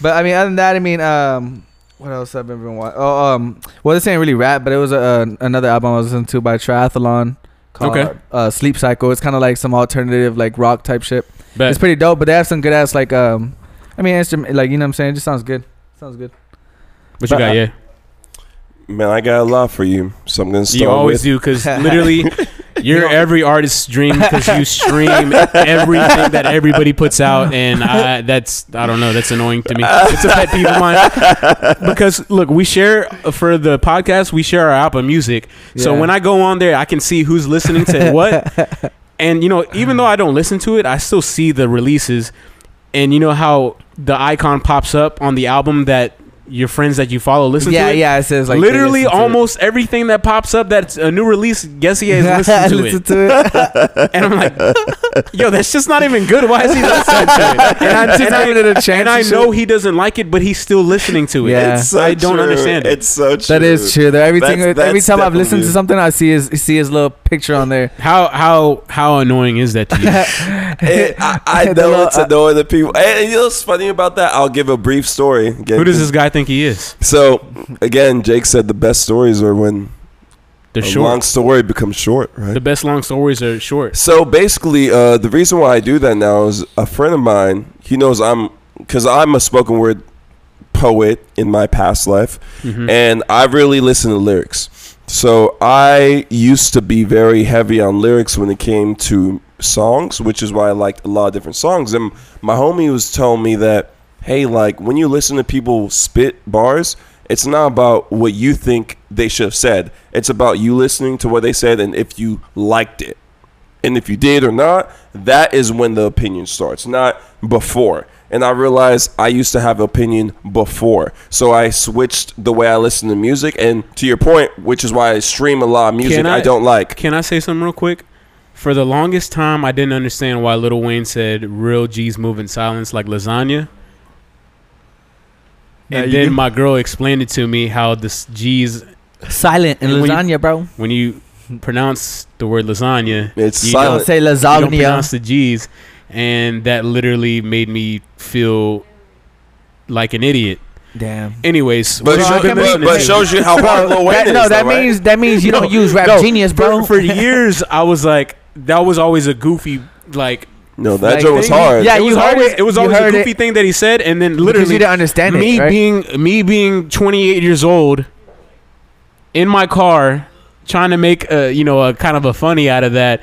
but I mean, other than that, I mean, um, what else have I been watching? Oh, um, well, this ain't really rap, but it was a, another album I was listening to by Triathalon called Okay. uh, Sleep Cycle. It's kind of like some alternative, like rock type shit. Bet. It's pretty dope, but they have some good ass, like, um, I mean, instrument, like, you know what I'm saying? It just sounds good. Sounds good. What you got? uh, Yeah. Man, I got a lot for you, so I'm gonna start You always with. do because literally, you're every artist's dream because you stream everything that everybody puts out, and I, that's I don't know, that's annoying to me. It's a pet peeve of mine because look, we share for the podcast, we share our Apple Music, so Yeah. when I go on there, I can see who's listening to what, and you know, even though I don't listen to it, I still see the releases, and you know how the icon pops up on the album that your friends that you follow listen yeah, to Yeah, yeah, it says like Literally, listen to it. almost everything that pops up that's a new release, guess he has listened to Listen it. to it. And I'm like, yo, that's just not even good. Why is he listening to it? And I, Just and I, giving it a chance and I and shit. know he doesn't like it, but he's still listening to it. Yeah. It's so I don't true. understand it. It's so true. That is true. Though everything, That's- every that's time I've listened to definitely- something, I see his see his little picture on there. How how how annoying is that to you? It, I, I The know little- it's annoying the people. And you know what's funny about that? I'll give a brief story. Again, Who does this guy think he is? So again, Jake said the best stories are when They're short. long story becomes short, right? the best long stories are short. So basically, uh, the reason why I do that now is a friend of mine. He knows I'm because I'm a spoken word poet in my past life, Mhm. and I really listen to lyrics. So I used to be very heavy on lyrics when it came to songs, which is why I liked a lot of different songs. And my homie was telling me that, hey, like when you listen to people spit bars, it's not about what you think they should have said. It's about you listening to what they said and if you liked it. And if you did or not, that is when the opinion starts, not before. And I realized I used to have opinion before. So I switched the way I listen to music. And to your point, which is why I stream a lot of music I, I- don't like. Can I say something real quick? For the longest time, I didn't understand why Lil Wayne said "real G's move in silence like lasagna." Now And then do. my girl explained it to me how this G's Silent and And when you- lasagna, bro. when you pronounce the word lasagna, It's you silent. Don't say you don't lasagna. pronounce the G's, and that literally made me feel like an idiot. Damn. Anyways, But, what show- I've but, but shows you how hard Lil Wayne That- is. no, that though, right? means that means you No, don't use rap no, genius, bro. For, for years, I was like, that was always a goofy like. No, that like joke was hard. Yeah, it you was heard always it. it was always a goofy it. thing that he said, and then because literally you didn't understand me it, right? being me being 28 years old in my car trying to make a you know a kind of a funny out of that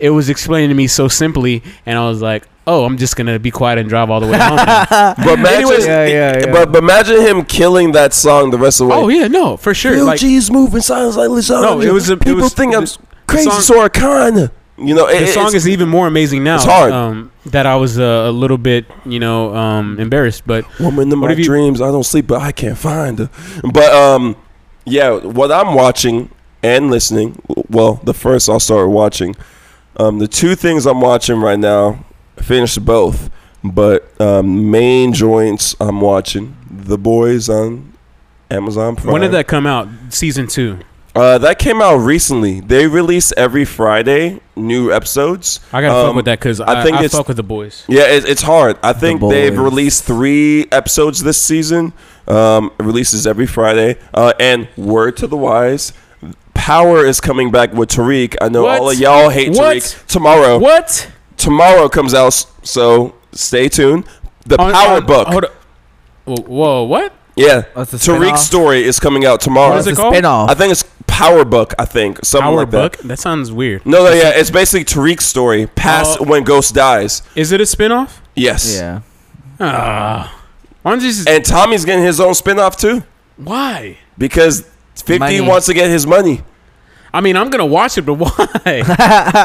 it was explained to me so simply and i was like oh i'm just gonna be quiet and drive all the way home. But imagine, Anyways- Yeah, yeah, yeah. But, but imagine him killing that song the rest of the way. oh yeah no for sure Real like G's moving sounds like lasagna. No, it was a- it People was- think I'm the- crazy, song- so I kinda. You know, it, the song is even more amazing now It's hard. um that i was uh, a little bit you know um embarrassed but Woman in my you- dreams, I don't sleep, but I can't find her. But um, yeah, what I'm watching and listening. Well, the first I'll start watching. Um, the two things I'm watching right now, I finished both, but um, main joints I'm watching. The Boys on Amazon Prime. when did that come out season two Uh, that came out recently. They release every Friday new episodes. i gotta Um, fuck with that because I I, think I it's- fuck with the boys Yeah, it, it's hard. I think they've released three episodes this season. Um, it releases every Friday. Uh, and word to the wise, Power is coming back with Tariq. I know What? all of y'all hate What? Tariq. Tomorrow, what tomorrow comes out, s- so stay tuned. The On- Power on- book. hold up. Whoa, whoa, what Yeah, What's the Tariq's story is coming out tomorrow. What is it What's the called? spin-off? I think it's Power Book. I think something Power like that. book? That sounds weird. No, no, yeah, it's basically Tariq's story past Oh. when Ghost dies. Is it a spinoff? Yes. Yeah. Ah. Why don't you just And Tommy's getting his own spin-off too. why? because 50 Money. wants to get his money. I mean, I'm gonna watch it, but why?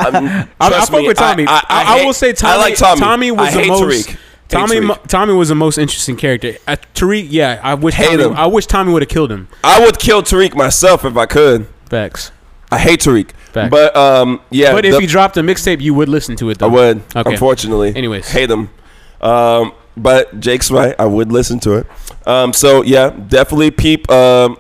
Um, I, I fuck with Tommy. I, I, hate- will say Tommy. I like Tommy. Tommy. was I the most. Tariq. Tommy. Tariq. Tommy was the most interesting character. Uh, Tariq, yeah, I wish. Hate Tommy, him. I wish Tommy would have killed him. I would kill Tariq myself if I could. Facts. I hate Tariq. Facts. But um, yeah, but if the- he dropped a mixtape, you would listen to it. Though. I would. Okay. Unfortunately. Anyways. hate him. Um, but Jake's right. I would listen to it. Um, so yeah, definitely peep. Um,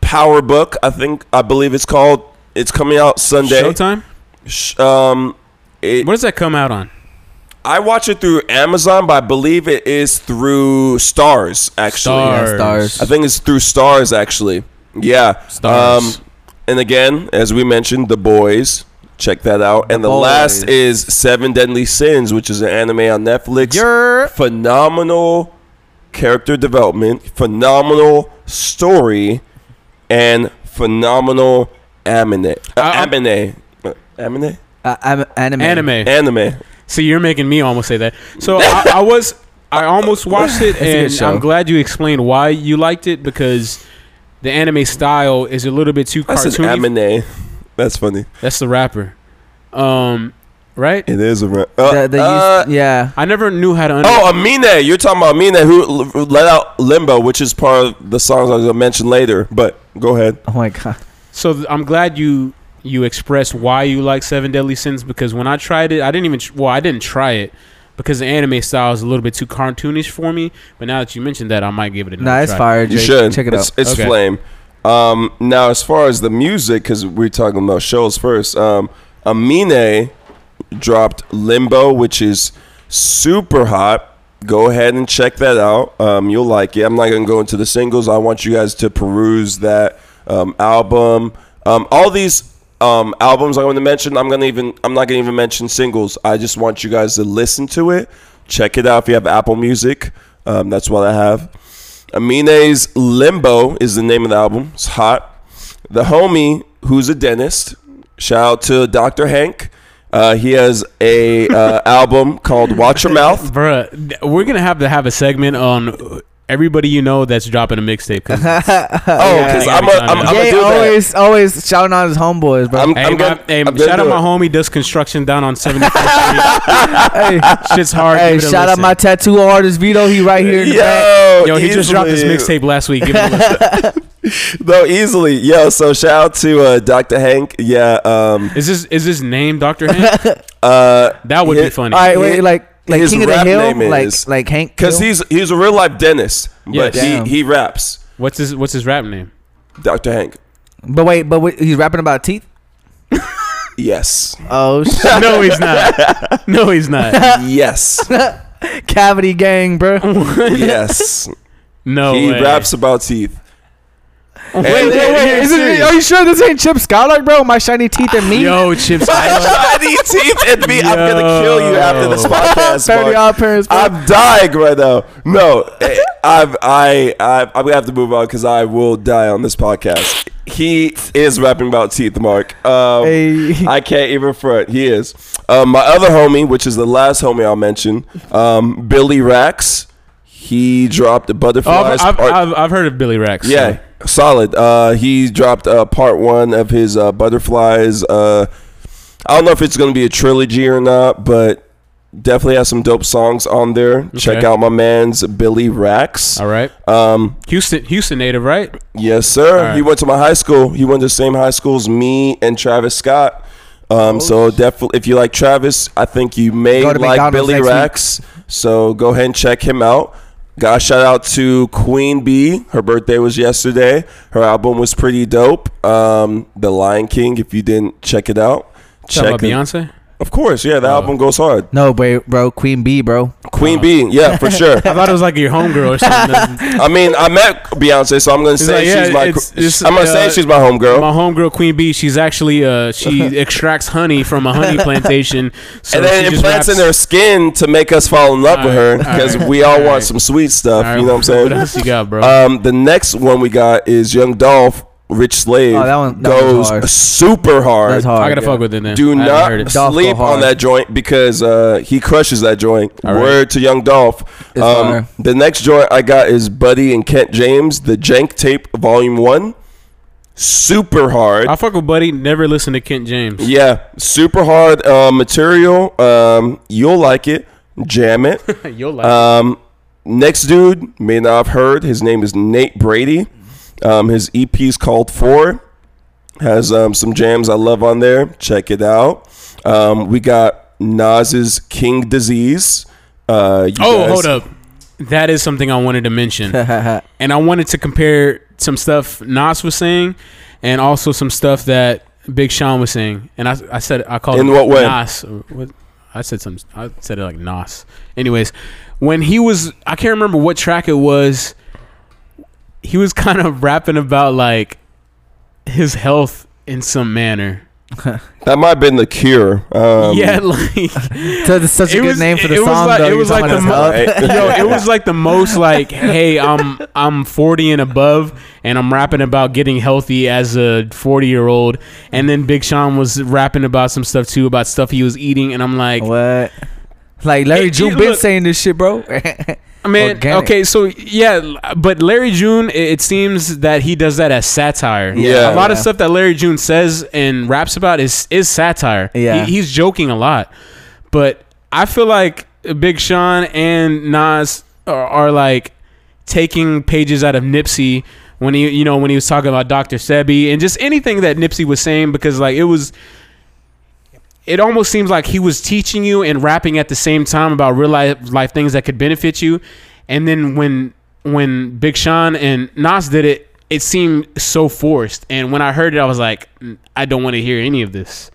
Power Book. I think I believe it's called. It's coming out Sunday. Showtime. Sh- Um, it, What does that come out on? I watch it through Amazon, but I believe it is through Starz. Actually, Starz. Starz. I think it's through Starz. Actually, yeah. Starz. Um, and again, as we mentioned, The Boys. Check that out. and the last is Seven Deadly Sins, which is an anime on Netflix. You're phenomenal character development, phenomenal story, and phenomenal anime. Uh, anime. Uh, anime. uh, anime. Anime. Anime. See, you're making me almost say that. So I, I was, I almost watched it, and. I'm glad you explained why you liked it because the anime style is a little bit too That's an cartoony. anime. That's funny. That's the rapper, um, right? It is a. ra- Uh, The, the uh, use, yeah. I never knew how to. Under- Oh, Amine. You're talking about Amine who let out Limbo, which is part of the songs I was going to mention later. But go ahead. Oh my god. So th- I'm glad you you expressed why you like Seven Deadly Sins because when I tried it, I didn't even tr- well, I didn't try it because the anime style is a little bit too cartoonish for me. But now that you mentioned that, I might give it another Nah, it's try. fire. You Jake. should. check it it's, out. It's Okay. flame. Um, now, as far as the music, because we're talking about shows first, um, Amine dropped Limbo, which is super hot. Go ahead and check that out. Um, you'll like it. I'm not gonna go into the singles. I want you guys to peruse that um, album. Um, all these um, albums I'm going to mention, I'm going to even I'm not going to even mention singles. I just want you guys to listen to it. Check it out if you have Apple Music. Um, that's what I have. Amine's Limbo is the name of the album. It's hot. The homie, who's a dentist, shout out to Dr. Hank. Uh, he has a uh, album called Watch Your Mouth. Bruh, we're gonna have to have a segment on everybody you know that's dropping a mixtape. Oh, because Yeah, I'm yeah, I'm, I'm yeah. gonna Jay do that. always always shouting out his homeboys, bro. I'm, Hey, I'm my, gonna, hey, I'm shout out do my it. homie does construction down on 74th Street. hey, Shit's hard. hey, Give shout out listen. my tattoo artist Vito. He right here in the back. Yo, Yo, he just dropped his mixtape last week. Give it a listen. No, easily. Yo, so shout out to uh, Dr. Hank. Yeah, um, Is this is this name Dr. Hank? uh, That would Hi- be funny. All right, wait, like like his King of the rap Hill, name like is- like Hank. because he's he's a real life dentist, but Yes. Damn. he he raps. What's his What's his rap name? Dr. Hank. But wait, but wait, he's rapping about teeth. Yes, Oh shit, No, he's not. No, he's not. yes, cavity gang, bro. yes. No he way. raps about teeth. Wait, And- wait, wait. Is Is it, are you sure this ain't Chip Skylark, bro? My shiny teeth and me. Yo, Chips. Shiny teeth and me. I'm gonna kill you after this podcast. Thirty Mark. parents. Bro. I'm dying right now. No, eh, I've, I, I, I'm gonna have to move on because I will die on this podcast. He is rapping about teeth, Mark. Um, Hey. I can't even front. He is. Um, my other homie, which is the last homie I'll mention, um, Billy Rax. He dropped the Oh, butterflies. I've, I've, I've, I've heard of Billy Rex. so- yeah, solid. Uh, he dropped uh, part one of his uh, butterflies. Uh, I don't know if it's going to be a trilogy or not, but definitely has some dope songs on there. Check out my man's Billy Rax. All right. Um, Houston, Houston native, right? yes, sir. All right. He went to my high school. He went to the same high school as me and Travis Scott. Um, so definitely, if you like Travis, I think you may like McDonald's Billy next week. Rax. So go ahead and check him out. Got a shout out to Queen Bee. Her birthday was yesterday. Her album was pretty dope. Um, the Lion King. If you didn't check it out, about check it. Beyonce. Of course, yeah, the Oh. album goes hard. No, bro, bro, Queen Bee, bro. Queen Oh. Bee, yeah, for sure. I thought it was like your homegirl or something. I mean, I met Beyonce, so I'm gonna It's say like, yeah, she's my. it's- it's, I'm gonna uh, say she's my homegirl. My homegirl Queen Bee, she's actually uh she extracts honey from a honey plantation. So and then she it just plants in raps- her skin to make us fall in love with her because alright, we all want some sweet stuff. All right, You know what I'm saying? What else you got, bro? Um, the next one we got is Young Dolph, Rich Slave. Oh, that one- that goes hard. super hard. That's hard. I gotta yeah. fuck with it then. Do I haven't heard it. Sleep on that joint because uh, he crushes that joint. All right. Word to Young Dolph. Um, the next joint I got is Buddy and Kent James, the Jank Tape Volume One. Super hard. I fuck with Buddy. Never listen to Kent James. Yeah, super hard uh, material. Um, you'll like it. Jam it. You'll like. Um, next dude may not have heard. His name is Nate Brady. Um, his EP is called Four. Has um, some jams I love on there. Check it out. Um, we got Nas's King Disease. Uh, oh, guys- hold up. That is something I wanted to mention, and I wanted to compare some stuff Nas was saying, and also some stuff that Big Sean was saying. And I, I said I called In what way? Nas. what- I said some. I said it like Nas. Anyways, when he was, I can't remember what track it was. He was kind of rapping about like his health in some manner. That might have been the Cure. Um, yeah, like So it's such a good was- name for the it was song, like- though. it was like the about mo- his health. Right. Yo, it was like the most like, hey, I'm I'm 40 and above, and I'm rapping about getting healthy as a 40 year old, and then Big Sean was rapping about some stuff too, about stuff he was eating, and I'm like, What? Like Larry Hey, June been look. saying this shit, bro. I mean, Organic. okay, so yeah, but Larry June, it, it seems that he does that as satire. Yeah. a lot of stuff that Larry June says and raps about is is satire. Yeah. he, he's joking a lot, but I feel like Big Sean and Nas are, are like taking pages out of Nipsey when he, you know, when he was talking about Dr. Sebi and just anything that Nipsey was saying because like it was it almost seems like he was teaching you and rapping at the same time about real life, life things that could benefit you. And then when when Big Sean and Nas did it, it seemed so forced. And when I heard it, I was like, "Mm, I don't want to hear any of this.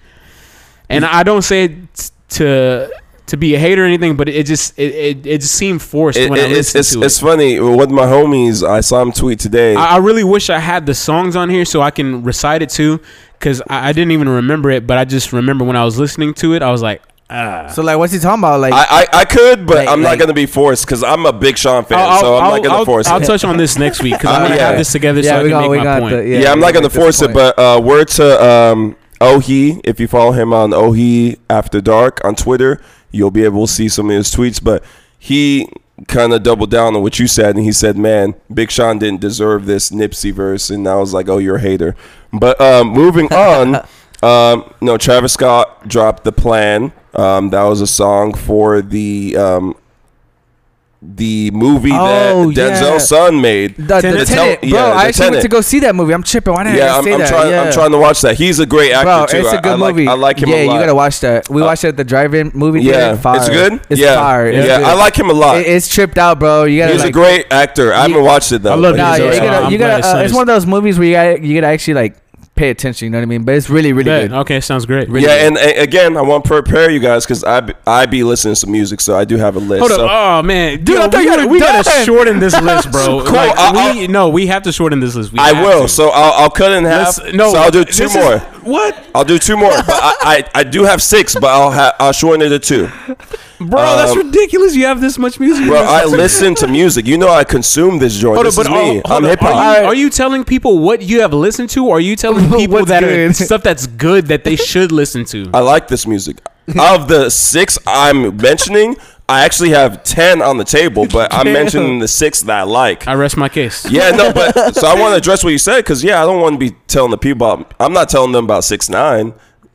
And I don't say it t- to to be a hater or anything, but it just it it, it just seemed forced It- when I it- it's listened it's, to it's it. It's funny with my homies. I saw him tweet today. I, I really wish I had the songs on here so I can recite it too, because I, I didn't even remember it, but I just remember when I was listening to it, I was like, ah. So like, what's he talking about? Like, I, I, I could, but Like- I'm like- not gonna be forced because I'm a big Sean fan, I'll, so I'm I'll- not gonna I'll- force I'll it. touch on this next week because Uh, I'm gonna yeah. have this together so yeah, I we can got, make we my got point. the. yeah, Yeah, I'm not gonna force it, but uh, word to um, Ohi. If you follow him on Ohi After Dark on Twitter, you'll be able to see some of his tweets. But he kind of doubled down on what you said, and he said, "Man, Big Sean didn't deserve this Nipsey verse," and I was like, "Oh, you're a hater." But um, moving on, um, no, Travis Scott dropped the plan. Um, that was a song for the um, the movie Oh, that yeah. Denzel's son made. the, the Tenet. Tenet, bro. tel- yeah, I the actually went to go see that movie. I'm tripping. Why didn't Yeah, I I'm, say I'm that? trying. yeah. I'm trying to watch that. He's a great actor Bro, too. it's a good I, like- movie. I like him Yeah, a lot. you gotta watch that. We Uh, watched it at the drive-in movie yeah, theater. Fire. it's good. It's yeah, fire. It's yeah, good. I like him a lot. It- it's tripped out, bro. You gotta. He's like, a great actor. I haven't watched it though. I love but Nah, he's yeah, a- you gotta. You gotta. his Uh, son it's one of those movies where you gotta, you gotta actually like pay attention. You know what I mean? But it's really, really Bet. good. Okay, sounds great. yeah, and, and again, I want to prepare you guys because I be, I be listening to music, so I do have a list. Hold so. up. Oh man, dude, I thought we, gotta, we gotta shorten this list, bro. Cool, Like, I- we no, we have to shorten this list. We I will. to. So I'll, I'll cut it in half. Let's- no, so I'll do two this is- more. What, I'll do two more. But I, I, I do have six, but I'll ha- I'll shorten it to two. bro? that's Um, ridiculous. You have this much music, Bro, I listen to music. You know I consume this joint. Hold this up, is but me. hold- hold I'm up. hip hop. Are you, are you telling people what you have listened to, or are you telling people What's that are good? stuff that's good that they should listen to? I like this music. of the six I'm mentioning, I actually have ten on the table, but I'm mentioning the six that I like. I rest my case. Yeah, no, but so I want to address what you said because yeah, I don't want to be telling the people about. I'm not telling them about six nine.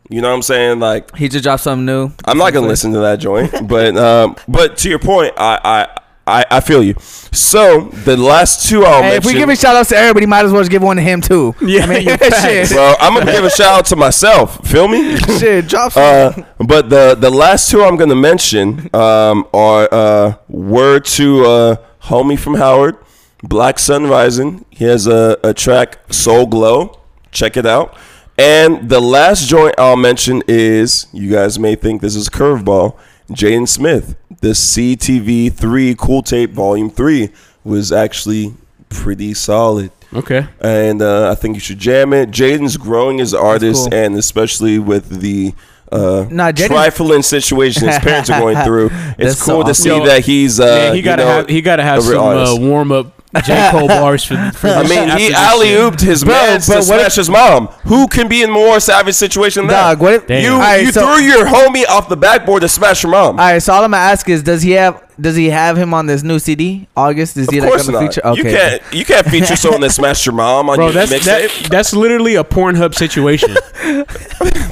You know what I'm saying? Like He just dropped something new. I'm not gonna listen to that joint. But um, but to your point, I I. I, feel you. So the last two I'll Hey, if we give a shout out to everybody, might as well just give one to him too. Yeah, I mean, facts. shit, Bro, I'm gonna give a shout out to myself. Feel me? shit, drop some. Uh, but the the last two I'm gonna mention um, are uh, word to uh, homie from Howard, Black Sun Rising. He has a, a track Soul Glow. Check it out. And the last joint I'll mention is you guys may think this is curveball. Jaden Smith, the CTV three Cool Tape Volume Three was actually pretty solid Okay. and uh, I think you should jam it. Jaden's growing as an artist, cool. and especially with the uh, Nah, Jaden- trifling situation his parents are going through, it's That's cool so to see Yo, that he's. Uh, Man, he you gotta know, have he gotta have some uh, warm up J Cole bars for. for I mean, he this alley ooped his Bro, man but to what smash if- his mom. Who can be in more savage situation than Dog, that? what if Damn. You Alright, you so- threw your homie off the backboard to smash your mom. All right, so all I'm gonna ask is, does he have does he have him on this new CD? August? Is he like course on the not. feature? You can't you can't feature someone that smashed your mom on Bro, your that's mixtape. that, that's literally a Pornhub situation.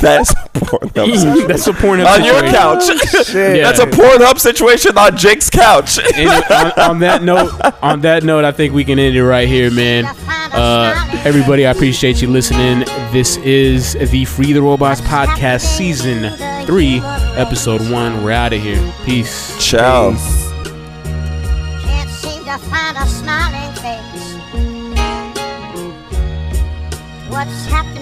That's porn. that's a Pornhub situation. on your situation. couch. Yeah. That's a Pornhub situation on Jake's couch. And on, on that note, on that note, I think we can end it right here, man. Uh, everybody, I appreciate you listening. This is the Free the Robots podcast, season three, episode one. We're out of here. Peace. Ciao. Can't find a smiling face. What's happening